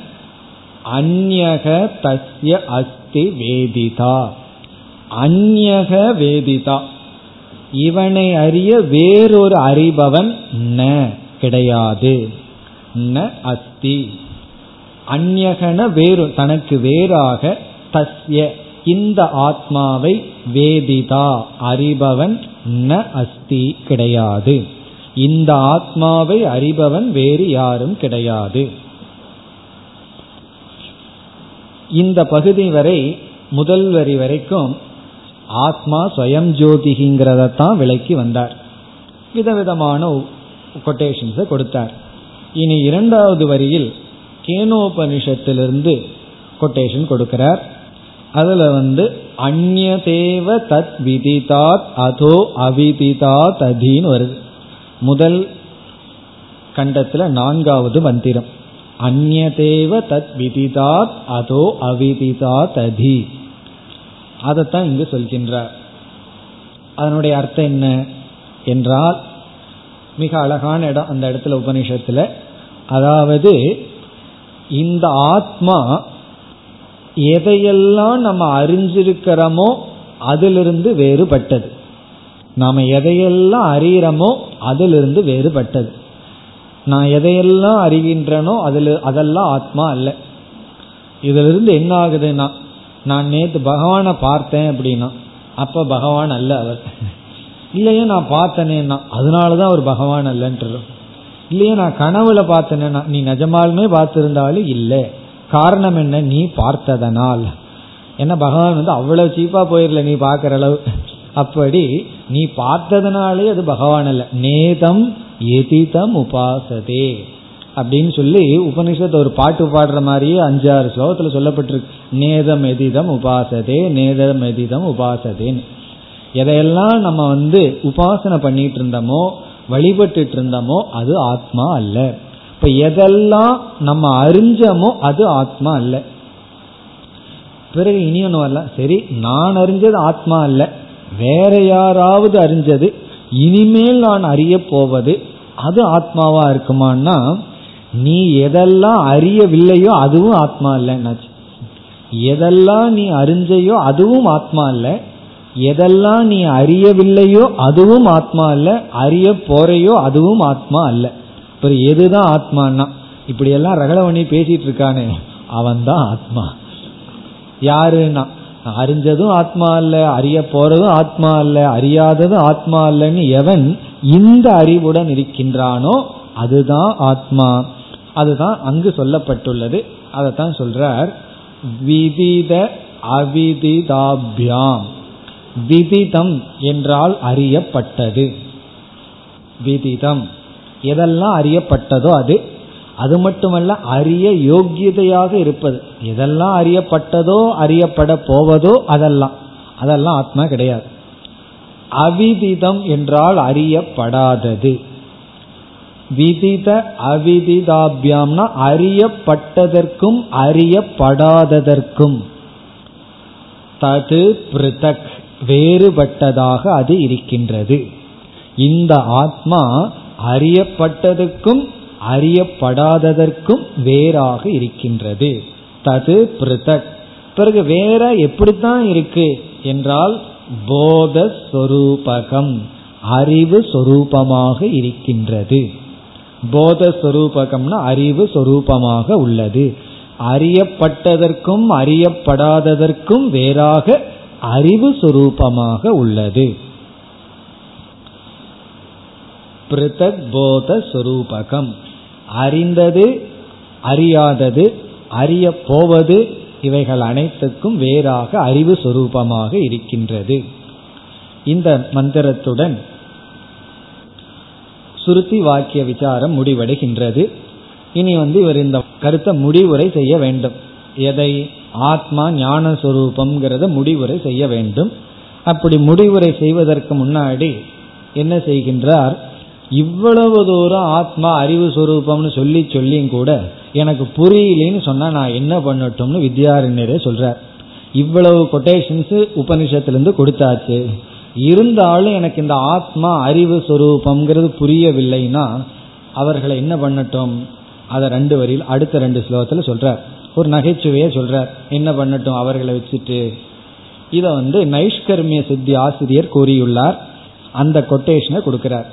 அந்யக தஸ்ய அஸ்தி வேதிதா. அந்யக வேதிதா. இவனை அறிய வேறொரு அறிபவன் ந கிடையாது. ந அஸ்தி. அந்யகன வேறு தனக்கு வேறாக தஸ்ய. இந்த ஆத்மாவை வேதிதா அறிபவன் ந அஸ்தி கிடையாது. இந்த ஆத்மாவை அறிபவன் வேறு யாரும் கிடையாது. இந்த பகுதி வரை முதல் வரி வரைக்கும் ஆத்மா ஸ்வயம் தான் விலைக்கு வந்தார். விதவிதமான கொட்டேஷன்ஸை கொடுத்தார். இனி இரண்டாவது வரியில் கேனோபனிஷத்திலிருந்து கொட்டேஷன் கொடுக்கிறார். அதுல வந்து அந்நதேவ தத் விதிதாத் அதோ அவிதிதாத் அதின்னு வருது. முதல் கண்டத்துல நான்காவது மந்திரம். அந்நதேவ தத் விதிதாத் அதோ அவிதிதாத் அதி. அதைத்தான் இங்கு சொல்கின்றார். அதனுடைய அர்த்தம் என்ன என்றால் மிக அழகான இடம் அந்த இடத்துல உபனிஷத்துல அதாவது இந்த ஆத்மா எதையெல்லாம் நம்ம அறிஞ்சிருக்கிறோமோ அதிலிருந்து வேறுபட்டது. நாம் எதையெல்லாம் அறிகிறோமோ அதிலிருந்து வேறுபட்டது. நான் எதையெல்லாம் அறிகின்றனோ அதில் அதெல்லாம் ஆத்மா அல்ல. இதிலிருந்து என்ன ஆகுதுன்னா நான் நேற்று பகவானை பார்த்தேன் அப்படின்னா அப்ப பகவான் அல்ல அவர். இல்லையே நான் பார்த்தனேன்னா அதனாலதான் அவர் பகவான் அல்லன்ட்டு இல்லையே நான் கனவுல பார்த்தனேன்னா நீ நிஜமாலுமே பார்த்திருந்தாலும் இல்லை. காரணம் என்ன? நீ பார்த்ததனால். என்ன பகவான் வந்து அவ்வளவு சீப்பா போயிடல நீ பார்க்குற அளவு. அப்படி நீ பார்த்ததுனாலே அது பகவான் அல்ல. நேதம் எதிதம் உபாசதே. அப்படின்னு சொல்லி உபனிஷத்தை ஒரு பாட்டு பாடுற மாதிரியே அஞ்சாறு ஸ்லோகத்துல சொல்லப்பட்டிருக்கு. நேதம் எதிதம் உபாசதே நேதம் எதிதம் உபாசதேன்னு. எதையெல்லாம் நம்ம வந்து உபாசனை பண்ணிட்டு இருந்தோமோ வழிபட்டு இருந்தோமோ அது ஆத்மா அல்ல. இப்ப எதெல்லாம் நம்ம அறிஞ்சமோ அது ஆத்மா அல்ல. பிறகு இனி ஒன்று வரல. சரி நான் அறிஞ்சது ஆத்மா அல்ல. வேற யாராவது அறிஞ்சது இனிமேல் நான் அறிய போவது அது ஆத்மாவா இருக்குமான்னா நீ எதெல்லாம் அறியவில்லையோ அதுவும் ஆத்மா இல்லைன்னாச்சு எதெல்லாம் நீ அறிஞ்சையோ அதுவும் ஆத்மா இல்லை. எதெல்லாம் நீ அறியவில்லையோ அதுவும் ஆத்மா அல்ல அறிய போறையோ அதுவும் ஆத்மா அல்ல இப்போ எதுதான் ஆத்மான்னா? இப்படி எல்லாம் பண்ணி பேசிட்டு இருக்கானே. அவன் தான் ஆத்மா. யாருன்னா? அறிஞ்சதும் ஆத்மா அல்ல அறிய போறதும் ஆத்மா அல்ல அறியாததும் ஆத்மா அல்லன்னு எவன் இந்த அறிவுடன் இருக்கின்றானோ அதுதான் ஆத்மா. அதுதான் அங்கு சொல்லப்பட்டுள்ளது. அதைத்தான் சொல்றார். விதித அவிதிதாபியாம். விதிதம் என்றால் அறியப்பட்டது. விதிதம். எதெல்லாம் அறியப்பட்டதோ அது. அது மட்டுமல்ல அறிய யோக்கியதையாக இருப்பது. எதெல்லாம் அறியப்பட்டதோ அறியப்பட போவதோ அதெல்லாம். அதெல்லாம் ஆத்மா கிடையாது. அவிதிதம் என்றால் அறியப்படாதது. விதித அவிதிதாபியாம்னா அறியப்பட்டதற்கும் அறியப்படாததற்கும். தது பிருதக் வேறுபட்டதாக அது இருக்கின்றது. இந்த ஆத்மா அறியப்பட்டதுக்கும் அறியப்படாததற்கும் வேறாக இருக்கின்றது. தது பிருதக். பிறகு வேற எப்படித்தான் இருக்கு என்றால் போத சொரூபகம் அறிவு சொரூபமாக இருக்கின்றது. போத சொரூபகம்னா அறிவு சொரூபமாக உள்ளது. அறியப்பட்டதற்கும் அறியப்படாததற்கும் வேறாக அறிவு சொரூபமாக உள்ளது. பிருத்தக் போத சொரூபகம் அறிந்தது அறியாதது அறிய போவது இவைகள் அனைத்துக்கும் வேறாக அறிவு சொரூபமாக இருக்கின்றது. இந்த மந்திரத்துடன் சுருத்தி வாக்கிய விசாரம் முடிவடைகின்றது. இனி வந்து இவர் இந்த கருத்தை முடிவுரை செய்ய வேண்டும். எதை? ஆத்மா ஞான சுரூபம்ங்கிறத முடிவுரை செய்ய வேண்டும். அப்படி முடிவுரை செய்வதற்கு முன்னாடி என்ன செய்கின்றார்? இவ்வளவு தூரம் ஆத்மா அறிவு சுரூபம்னு சொல்லி சொல்லியும் கூட எனக்கு புரியலன்னு சொன்னா நான் என்ன பண்ணட்டும்னு வித்யாரண்யரே சொல்றார். இவ்வளவு கொட்டேஷன்ஸ் உபனிஷத்திலிருந்து கொடுத்தாச்சு. இருந்தாலும் எனக்கு இந்த ஆத்மா அறிவு சுரூபம்ங்கிறது புரியவில்லைன்னா அவர்களை என்ன பண்ணட்டும்? அதை ரெண்டு வரியில் அடுத்த ரெண்டு ஸ்லோகத்தில் சொல்றார். ஒரு நகைச்சுவையை சொல்றார். என்ன பண்ணட்டும் அவர்களை வச்சுட்டு? இதை வந்து நைஷ்கர்மிய சித்தி ஆசிரியர் கூறியுள்ளார். அந்த கொட்டேஷனை கொடுக்கிறார்.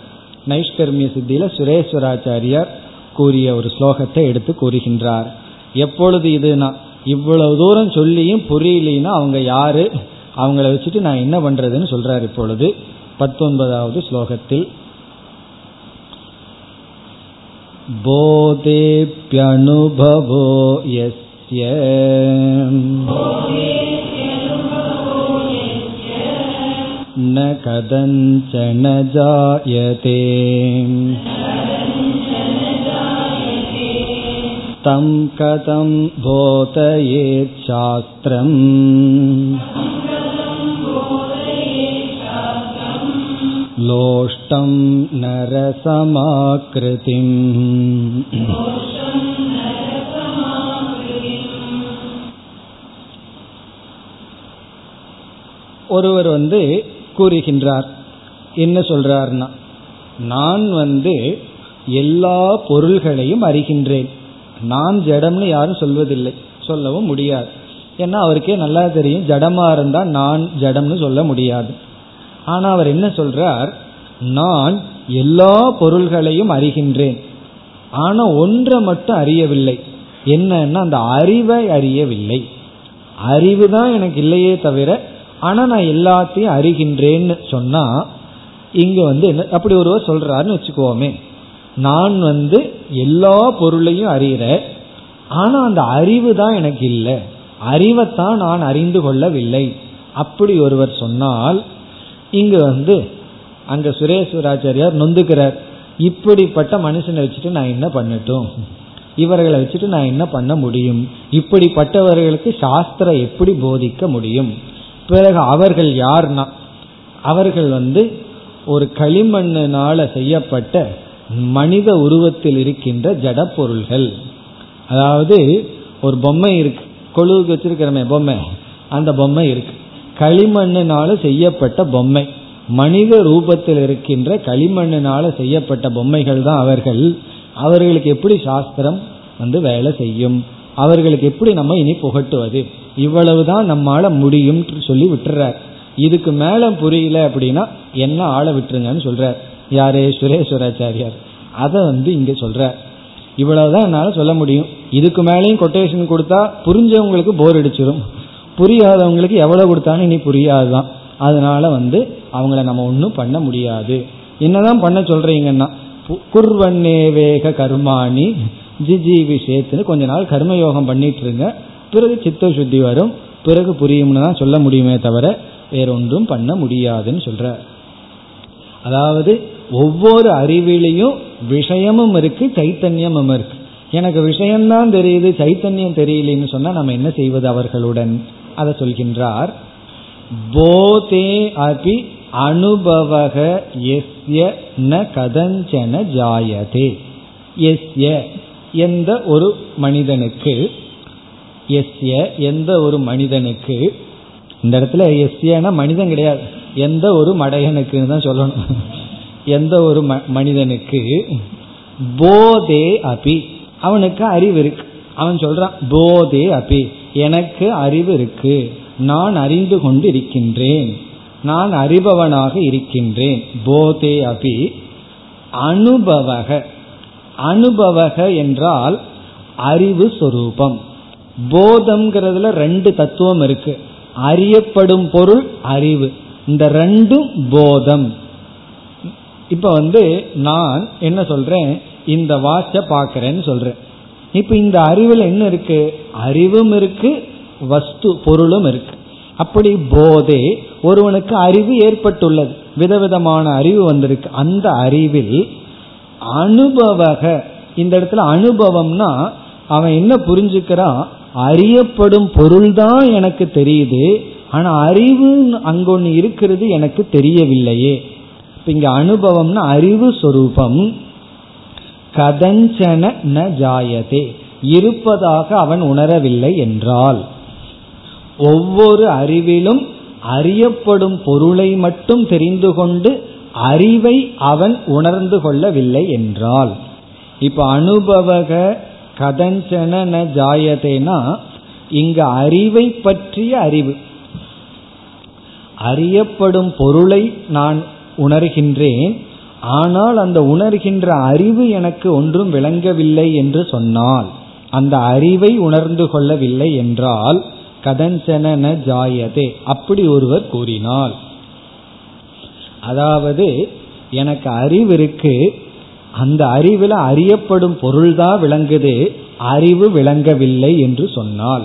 நைஷ்கர்மிய சித்தியில சுரேஸ்வராச்சாரியார் கூறிய ஒரு ஸ்லோகத்தை எடுத்து கூறுகின்றார். எப்பொழுது இது நான் இவ்வளவு தூரம் சொல்லியும் புரியலினா அவங்க யாரு? அவங்கள வச்சுட்டு நான் என்ன பண்றதுன்னு சொல்றார் இப்பொழுது பத்தொன்பதாவது ஸ்லோகத்தில் बोधेऽप्यनुभवो यस्य न कदञ्चन जायते तं कथं बोधयेत् शास्त्रम् लोष्टं नरसमाकृतिम् ஒருவர் வந்து கூறுகின்றார் என்ன சொல்றார்னா நான் வந்து எல்லா பொருள்களையும் அறிகின்றேன் நான் ஜடம்னு யாரும் சொல்வதில்லை சொல்லவும் முடியாது ஏன்னா அவருக்கே நல்லா தெரியும் ஜடமா இருந்தா நான் ஜடம்னு சொல்ல முடியாது ஆனா அவர் என்ன சொல்றார்? நான் எல்லா பொருள்களையும் அறிகின்றேன். ஆனா ஒன்றை மட்டும் அறியவில்லை. என்னன்னா அந்த அறிவை அறியவில்லை. அறிவு தான் எனக்கு இல்லையே தவிர ஆனா நான் எல்லாத்தையும் அறிகின்றேன்னு சொன்னா இங்க வந்து என்ன அப்படி ஒருவர் சொல்றாருன்னு வச்சுக்கோமே. நான் வந்து எல்லா பொருளையும் அறிகிற ஆனா அந்த அறிவு தான் எனக்கு இல்லை. அறிவைத்தான் நான் அறிந்து கொள்ளவில்லை. அப்படி ஒருவர் சொன்னால் இங்கு வந்து அங்க சுரேஸ்வராச்சாரியார் நொந்துக்கிறார். இப்படிப்பட்ட மனுஷனை வச்சுட்டு நான் என்ன பண்ணட்டும்? இவர்களை வச்சுட்டு நான் என்ன பண்ண முடியும்? இப்படிப்பட்டவர்களுக்கு சாஸ்திரம் எப்படி போதிக்க முடியும்? பிறகு அவர்கள் யார்னா? அவர்கள் வந்து ஒரு களிமண்ணினால செய்யப்பட்ட மனித உருவத்தில் இருக்கின்ற ஜட பொருள்கள் அதாவது ஒரு பொம்மை இருக்கு. கொழுவுக்கு வச்சிருக்கிறமே பொம்மை. அந்த பொம்மை இருக்கு. களிமண்ணினால செய்யப்பட்ட பொம்மை. மனித ரூபத்தில் இருக்கின்ற களிமண்ணினால செய்யப்பட்ட பொம்மைகள் தான் அவர்கள். அவர்களுக்கு எப்படி சாஸ்திரம் வந்து வேலை செய்யும்? அவர்களுக்கு எப்படி நம்ம இனி புகட்டுவது? இவ்வளவுதான் நம்மால முடியும் சொல்லி விட்டுறார். இதுக்கு மேல புரியல அப்படின்னா என்ன ஆளை விட்டுருங்கன்னு சொல்றார். யாரே? சுரேஸ்வராச்சாரியார். அதை வந்து இங்க சொல்றார். இவ்வளவுதான் என்னால சொல்ல முடியும். இதுக்கு மேலேயும் கொட்டேஷன் கொடுத்தா புரிஞ்சவங்களுக்கு போர் அடிச்சிடும் புரியாதவங்களுக்கு எவ்வளவு கொடுத்தாலும் இனி புரியாதுதான். அதனால வந்து அவங்கள நம்ம ஒன்றும் பண்ண முடியாது. என்னதான் பண்ண சொல்றீங்கன்னா குர்வன்னே வேக கர்மாணி ஜிஜி விஷயத்துன்னு கொஞ்ச நாள் கர்மயோகம் பண்ணிட்டு இருங்க பிறகு சித்த சுத்தி வரும். பிறகு புரியும்னு தான் சொல்ல முடியுமே தவிர வேறொன்றும் பண்ண முடியாதுன்னு சொல்ற. அதாவது ஒவ்வொரு அறிவிலையும் விஷயமும் இருக்கு சைத்தன்யமும் இருக்கு. எனக்கு விஷயம்தான் தெரியுது சைத்தன்யம் தெரியலன்னு சொன்னா நம்ம என்ன செய்வது அவர்களுடன்? அதை சொல்கின்றார் போதே அபி அனுபவக எஸ்ய ந கதஞ்சன ஜாயதே. எஸ்ய எந்த ஒரு மனிதனுக்கு எஸ்ய எந்த ஒரு மனிதனுக்கு இந்த இடத்துல எஸ்யனா மனிதன் கிடையாது. எந்த ஒரு மடையனுக்குன்னு தான் சொல்லணும். எந்த ஒரு மனிதனுக்கு போதே அபி. அவனுக்கு அறிவு இருக்கு. அவன் சொல்றான் போதே அபி. எனக்கு அறிவு இருக்கு. நான் அறிந்து கொண்டு இருக்கின்றேன் நான் அறிபவனாக இருக்கின்றேன். போதே அபி அனுபவக. அனுபவக என்றால் அறிவு சொரூபம். போதம்ங்கிறதுல ரெண்டு தத்துவம் இருக்கு. அறியப்படும் பொருள் அறிவு. இந்த ரெண்டும் போதம். இப்ப வந்து நான் என்ன சொல்றேன்? இந்த வாட்ச பாக்கிறேன்னு சொல்றேன். இப்ப இந்த அறிவில் என்ன இருக்கு? அறிவும் இருக்கு வஸ்து பொருளும் இருக்கு. அப்படி போதே ஒருவனுக்கு அறிவு ஏற்பட்டுள்ளது. விதவிதமான அறிவு வந்திருக்கு. அந்த அறிவில் அனுபவக இந்த இடத்துல அனுபவம்னா அவன் என்ன புரிஞ்சுக்கிறான்? அறியப்படும் பொருள் தான் எனக்கு தெரியுது. ஆனா அறிவு அங்கொன்னு இருக்கிறது எனக்கு தெரியவில்லையே. இங்க அனுபவம்னா அறிவு சொரூபம். கதஞ்சன ந ஜாயதே. இருப்பதாக அவன் உணரவில்லை என்றால் ஒவ்வொரு அறிவிலும் அறியப்படும் பொருளை மட்டும் தெரிந்து கொண்டு அறிவை அவன் உணர்ந்து கொள்ளவில்லை என்றால் இப்ப அனுபவக கதஞ்சன ந ஜாயதேனா இங்கு அறிவை பற்றிய அறிவு. அறியப்படும் பொருளை நான் உணர்கின்றேன் ஆனால் அந்த உணர்கின்ற அறிவு எனக்கு ஒன்றும் விளங்கவில்லை என்று சொன்னால் அந்த அறிவை உணர்ந்து கொள்ளவில்லை என்றால் கதஞ்சன ஜாயதே அப்படி ஒருவர் கூறினால். அதாவது எனக்கு அறிவு இருக்கு அந்த அறிவில் அறியப்படும் பொருள்தான் விளங்குது அறிவு விளங்கவில்லை என்று சொன்னால்.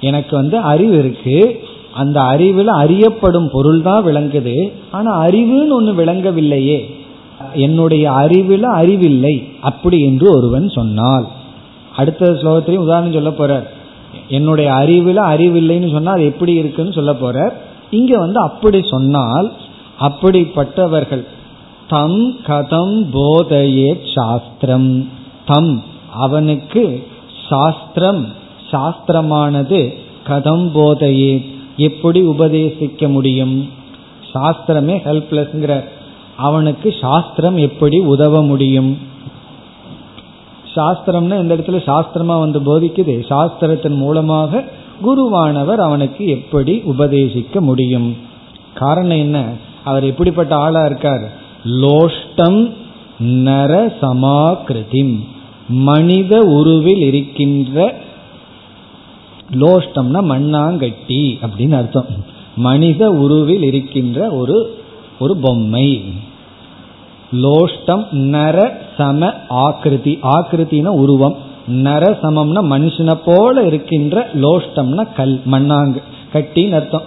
எனக்கு வந்து அறிவு இருக்கு அந்த அறிவில் அறியப்படும் பொருள் தான் விளங்குது. ஆனா அறிவுன்னு ஒன்று விளங்கவில்லையே. என்னுடைய அறிவில் அறிவில்லை அப்படி என்று ஒருவன் சொன்னால். அடுத்த ஸ்லோகத்திலையும் உதாரணம் சொல்ல போறார். என்னுடைய அறிவில் அறிவில்லைன்னு சொன்னால் அது எப்படி இருக்குன்னு சொல்ல போறார். இங்க வந்து அப்படி சொன்னால் அப்படிப்பட்டவர்கள் தம் கதம் போதையே சாஸ்திரம். தம் அவனுக்கு சாஸ்திரம் சாஸ்திரமானது கதம் போதையே எப்படி உபதேசிக்க முடியும்? சாஸ்திரமே ஹெல்ப்லெஸ்ங்கிற அவனுக்கு சாஸ்திரம் எப்படி உதவ முடியும்? சாஸ்திரம்னா இந்த இடத்துல சாஸ்திரமா வந்து போதிக்குது. சாஸ்திரத்தின் மூலமாக குருவானவர் அவனுக்கு எப்படி உபதேசிக்க முடியும்? காரணம் என்ன? அவர் எப்படிப்பட்ட ஆளா இருக்கார்? லோஷ்டம் நர சமாகிருதி மனித உருவில் இருக்கின்ற லோஷ்டம்னா மண்ணாங்கட்டி அப்படின்னு அர்த்தம். மனித உருவில் இருக்கின்ற ஒரு ஒரு பொம்மை. லோஷ்டம் நர சம ஆக்கிருதி. ஆக்கிருத்தின உருவம். நர சமம்னா மனுஷனை போல இருக்கின்ற லோஷ்டம்னா கல் மண்ணாங்க. கட்டின்னு அர்த்தம்.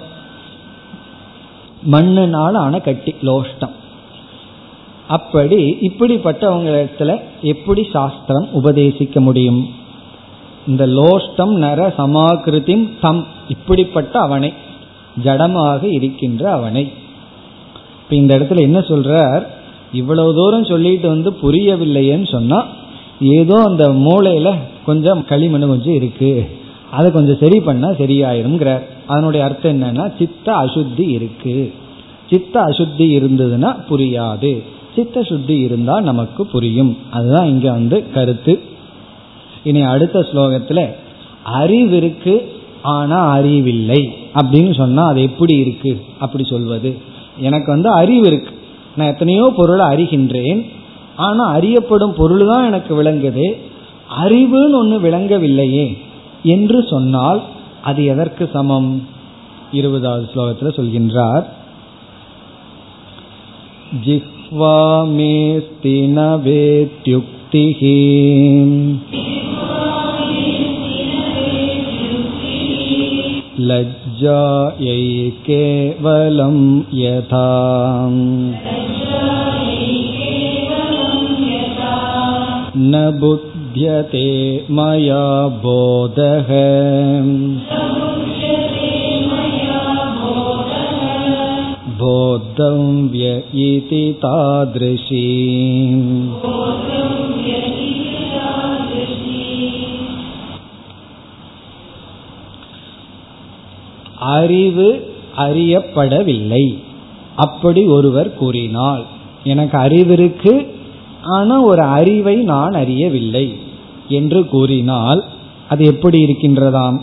மண்ணுனால ஆன கட்டி லோஷ்டம். அப்படி இப்படிப்பட்டவங்களிடத்துல எப்படி சாஸ்திரம் உபதேசிக்க முடியும்? இந்த லோஷ்டம் நர சமாகிருதிம் தம் இப்படிப்பட்ட அவனை ஜடமாக இருக்கின்ற அவனை. இப்ப இந்த இடத்துல என்ன சொல்றார்? இவ்வளவு தூரம் சொல்லிட்டு வந்து புரியவில்லையேன்னு சொன்னா ஏதோ அந்த மூளையில கொஞ்சம் களிமண் கொஞ்சம் இருக்கு. அதை கொஞ்சம் சரி பண்ணா சரியாயிருங்கிறார் அதனுடைய அர்த்தம் என்னன்னா சித்த அசுத்தி இருக்கு. சித்த அசுத்தி இருந்ததுன்னா புரியாது. சித்த சுத்தி இருந்தா நமக்கு புரியும். அதுதான் இங்க வந்து கருத்து. இனி அடுத்த ஸ்லோகத்துல அறிவு இருக்கு ஆனா அறிவில்லை. அப்படின்னு சொன்னா அது எப்படி இருக்கு? அப்படி சொல்வது. எனக்கு வந்து அறிவு இருக்கு. நான் எத்தனையோ பொருளை அறிகின்றேன். ஆனா அறியப்படும் பொருள் தான் எனக்கு விளங்குது. அறிவுன்னு ஒன்று விளங்கவில்லையே என்று சொன்னால் அது எதற்கு சமம்? இருபதாவது ஸ்லோகத்தில் சொல்கின்றார். ஜிஹ்வா மேஸ்தி लज्जायै केवलं यथा। न बुध्यते मया बोधः। बोद्धं व्य इति तादृशी। அறிவு அறியப்படவில்லை. அப்படி ஒருவர் கூறினால் எனக்கு அறிவிருக்கு ஆனா ஒரு அறிவை நான் அறியவில்லை என்று கூறினால் அது எப்படி இருக்கின்றதாம்?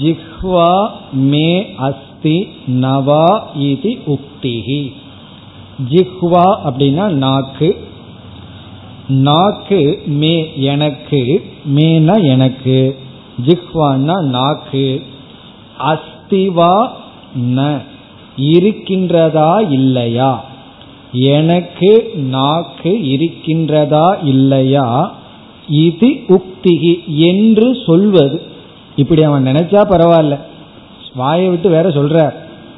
ஜிஹ்வா மே அஸ்தி நவா இது உக்திகி ஜிஹ்வா அப்படின்னா நாக்கு. நாக்கு மே எனக்கு மேனா எனக்கு. ஜிஹ்வான்னா நாக்கு. அஸ்திவா ந. இருக்கின்றதா இல்லையா? எனக்கு நாக்கு இருக்கின்றதா இல்லையா? இது உக்திகி என்று சொல்வது. இப்படி அவன் நினைச்சா பரவாயில்ல. வாயை விட்டு வேற சொல்ற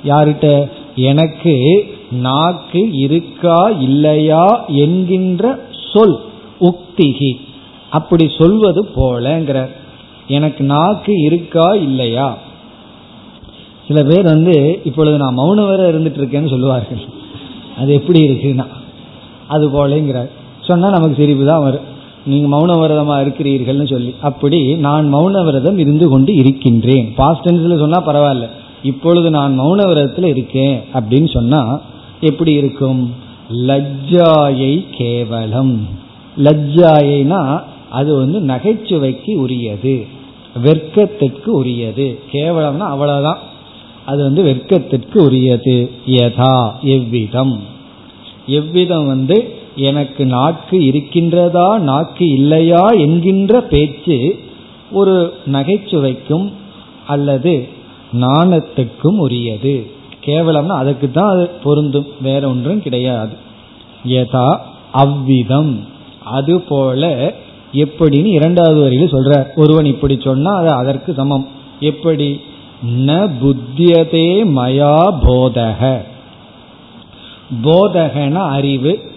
யார்கிட்ட? எனக்கு நாக்கு இருக்கா இல்லையா என்கின்ற சொல். உக்திகி. அப்படி சொல்வது போலங்கிற எனக்கு நாக்கு இருக்கா இல்லையா? சில பேர் வந்து இப்பொழுது நான் மௌனம் வேற இருந்துட்டு இருக்கேன்னு சொல்லுவார்கள். அது எப்படி இருக்குன்னா? அது போலங்கிறார். சொன்னா நமக்கு சிரிப்பு தான் வரும். நீங்க மௌன விரதமா இருக்கிறீர்கள்னு சொல்லி. அப்படி நான் மௌன விரதம் இருந்து கொண்டு இருக்கின்றேன். பாஸ்ட் டென்ஸ்ல சொன்னா பரவாயில்ல. இப்பொழுது நான் மௌன விரதத்துல இருக்கேன். அப்படின்னு சொன்னா எப்படி இருக்கும்? லஜ்ஜாயை கேவலம். லஜ்ஜாயைனா அது வந்து நகைச்சுவைக்கு உரியது. வெர்க்கத்திற்கு உரியது. கேவலம்னா அவ்வளவுதான். அது வந்து வெட்கத்திற்கு உரியது. யதா எவ்விதம்? எவ்விதம் வந்து எனக்கு நாக்கு இருக்கின்றதா நாக்கு இல்லையா என்கின்ற பேச்சு ஒரு நகைச்சுவைக்கும் அல்லது நாணத்துக்கும் உரியது. கேவலம்னா அதுக்கு தான் அது பொருந்தும். வேற ஒன்றும் கிடையாது. யதா அவ்விதம். அதுபோல எப்படின்னு இரண்டாவது வரையில் சொல்ற ஒருவன் இப்படி சொன்னா அது அதற்கு சமம். எப்படி? ந புத்தியதே மயா போதக போதகன அறிவு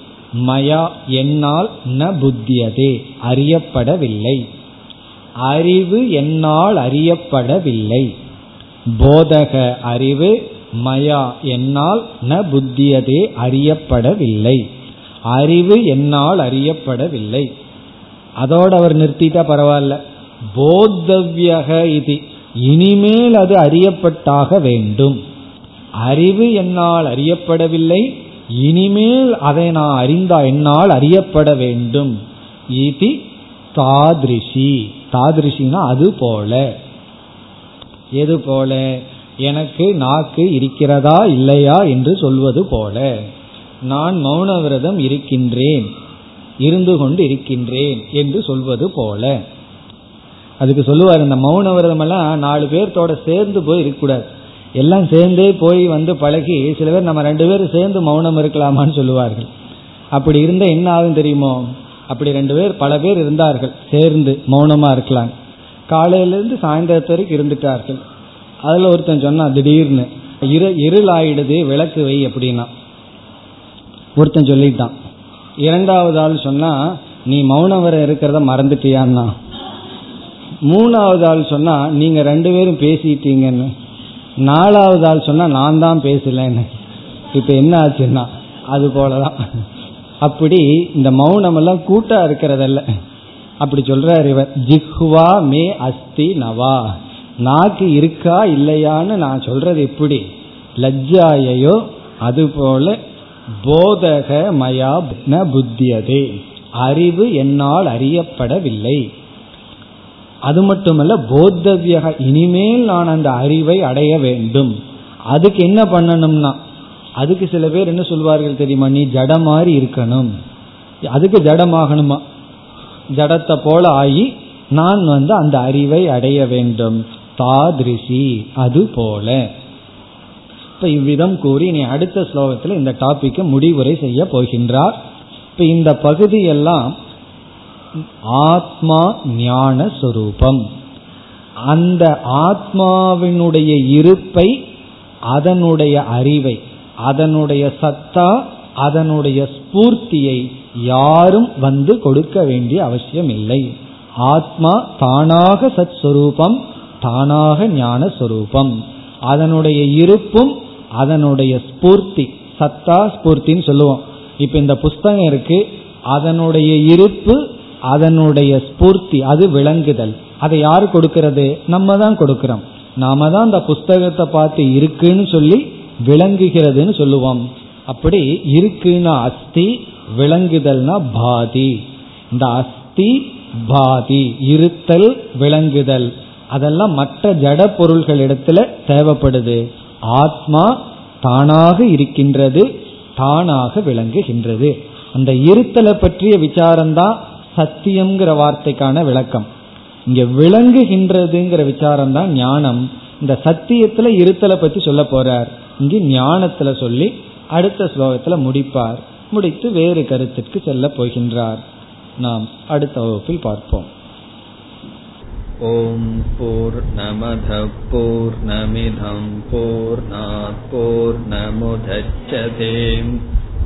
மயா என்னால் ந புத்தியதே அறியப்படவில்லை. அறிவு என்னால் அறியப்படவில்லை. போதக அறிவு மயா என்னால் ந புத்தியதே அறியப்படவில்லை. அறிவு என்னால் அறியப்படவில்லை. அதோடு அவர் நிறுத்திட்டா பரவாயில்ல. போத்தவ்யக இது. இனிமேல் அது அறியப்பட்டாக வேண்டும். அறிவு என்னால் அறியப்படவில்லை இனிமேல் அதை நான் அறிந்தா என்னால் அறியப்பட வேண்டும். இது தாதிருஷி. தாதிருஷினா அது போல. எது போல? எனக்கு நாக்கு இருக்கிறதா இல்லையா என்று சொல்வது போல. நான் மௌன விரதம் இருக்கின்றேன் இருந்து கொண்டு இருக்கின்றேன் என்று சொல்வது போல. அதுக்கு சொல்லுவார் இந்த மௌன விரதம் எல்லாம் நாலு பேர்த்தோட சேர்ந்து போய் இருக்கக்கூடாது. எல்லாம் சேர்ந்தே போய் வந்து பழகி சில பேர் நம்ம ரெண்டு பேரும் சேர்ந்து மௌனம் இருக்கலாமான்னு சொல்லுவார்கள். அப்படி இருந்தால் என்ன ஆகும் தெரியுமோ? அப்படி ரெண்டு பேர் பல பேர் இருந்தார்கள் சேர்ந்து மௌனமா இருக்கலாம். காலையிலேருந்து சாயந்தரத்து வரைக்கும் இருந்துட்டார்கள். அதில் ஒருத்தன் சொன்னான் திடீர்னு இரு இருள் ஆயிடுது விளக்கு வை அப்படின்னா. ஒருத்தன் சொல்லிட்டான். இரண்டாவது ஆள் சொன்னா நீ மௌனம் வர இருக்கிறத மறந்துட்டியான்னா? மூணாவது ஆள் சொன்னா நீங்க ரெண்டு பேரும் பேசிட்டீங்கன்னு. நாலாவது ஆள் சொன்னா நான் தான் பேசலன்னு. இப்ப என்ன ஆச்சுன்னா அது போலதான். அப்படி இந்த மௌனம் எல்லாம் கூட்டா இருக்கிறதல்ல. அப்படி சொல்றார் இவர் ஜிஹ்வா மே அஸ்தி நவா. நாக்கு இருக்கா இல்லையான்னு நான் சொல்றது எப்படி? லஜ்ஜாயையோ அதுபோல போதக மயா ந புத்தியதே. அறிவு என்னால் அறியப்படவில்லை. அது மட்டுமல்ல போத்தவியக இனிமேல் நான் அந்த அறிவை அடைய வேண்டும். அதுக்கு என்ன பண்ணணும்னா அதுக்கு சில பேர் என்ன சொல்வார்கள் தெரியுமா நீ ஜட மாதிரி இருக்கணும். அதுக்கு ஜடமாகணுமா? ஜடத்தை போல ஆகி நான் வந்து அந்த அறிவை அடைய வேண்டும். தாதிருஷி அது போல. இப்ப இவ்விதம் கூறி நீ அடுத்த ஸ்லோகத்தில் இந்த டாபிக்கை முடிவுரை செய்ய போகின்றார். இப்ப இந்த பகுதியெல்லாம் ஆத்மா ஞான சொரூபம். அந்த ஆத்மாவினுடைய இருப்பை அதனுடைய அறிவை அதனுடைய சத்தா அதனுடைய ஸ்பூர்த்தியை யாரும் வந்து கொடுக்க வேண்டிய அவசியம் இல்லை ஆத்மா தானாக சத் சுரூபம் தானாக ஞான சொரூபம். அதனுடைய இருப்பும் அதனுடைய ஸ்பூர்த்தி சத்தா ஸ்பூர்த்தின்னு சொல்லுவோம். இப்ப இந்த புஸ்தகம் இருக்கு. அதனுடைய இருப்பு அதனுடைய ஸ்பூர்த்தி அது விளங்குதல். அதை யார் கொடுக்கிறது? நம்ம தான் கொடுக்கிறோம். நாம தான் அந்த புஸ்தகத்தை பார்த்து இருக்குன்னு சொல்லி விளங்குகிறதுன்னு சொல்லுவோம். அப்படி இருக்குன்னா அஸ்தி விளங்குதல்னா பாதி. இந்த அஸ்தி பாதி இருத்தல் விளங்குதல். அதெல்லாம் மற்ற ஜட பொருள்கள் இடத்துல தேவைப்படுது. ஆத்மா தானாக இருக்கின்றது தானாக விளங்குகின்றது. அந்த இருத்தலை பற்றிய விசாரம்தான் சத்தியம்ங்கிற வார்த்தைக்கான விளக்கம் இங்க விளங்குகின்றதுங்கிற விசாரம் தான் ஞானம் இந்த சத்தியத்துல இருத்தலை பத்தி சொல்ல போறார் இங்கு ஞானத்துல சொல்லி அடுத்த ஸ்லோகத்துல முடிப்பார் முடித்து வேறு கருத்திற்கு செல்ல போகின்றார் நாம் அடுத்த வகுப்பில் பார்ப்போம் ॐ पूर्णमधः पूर्णमिधं पूर्णात्पूर्णमुदच्छते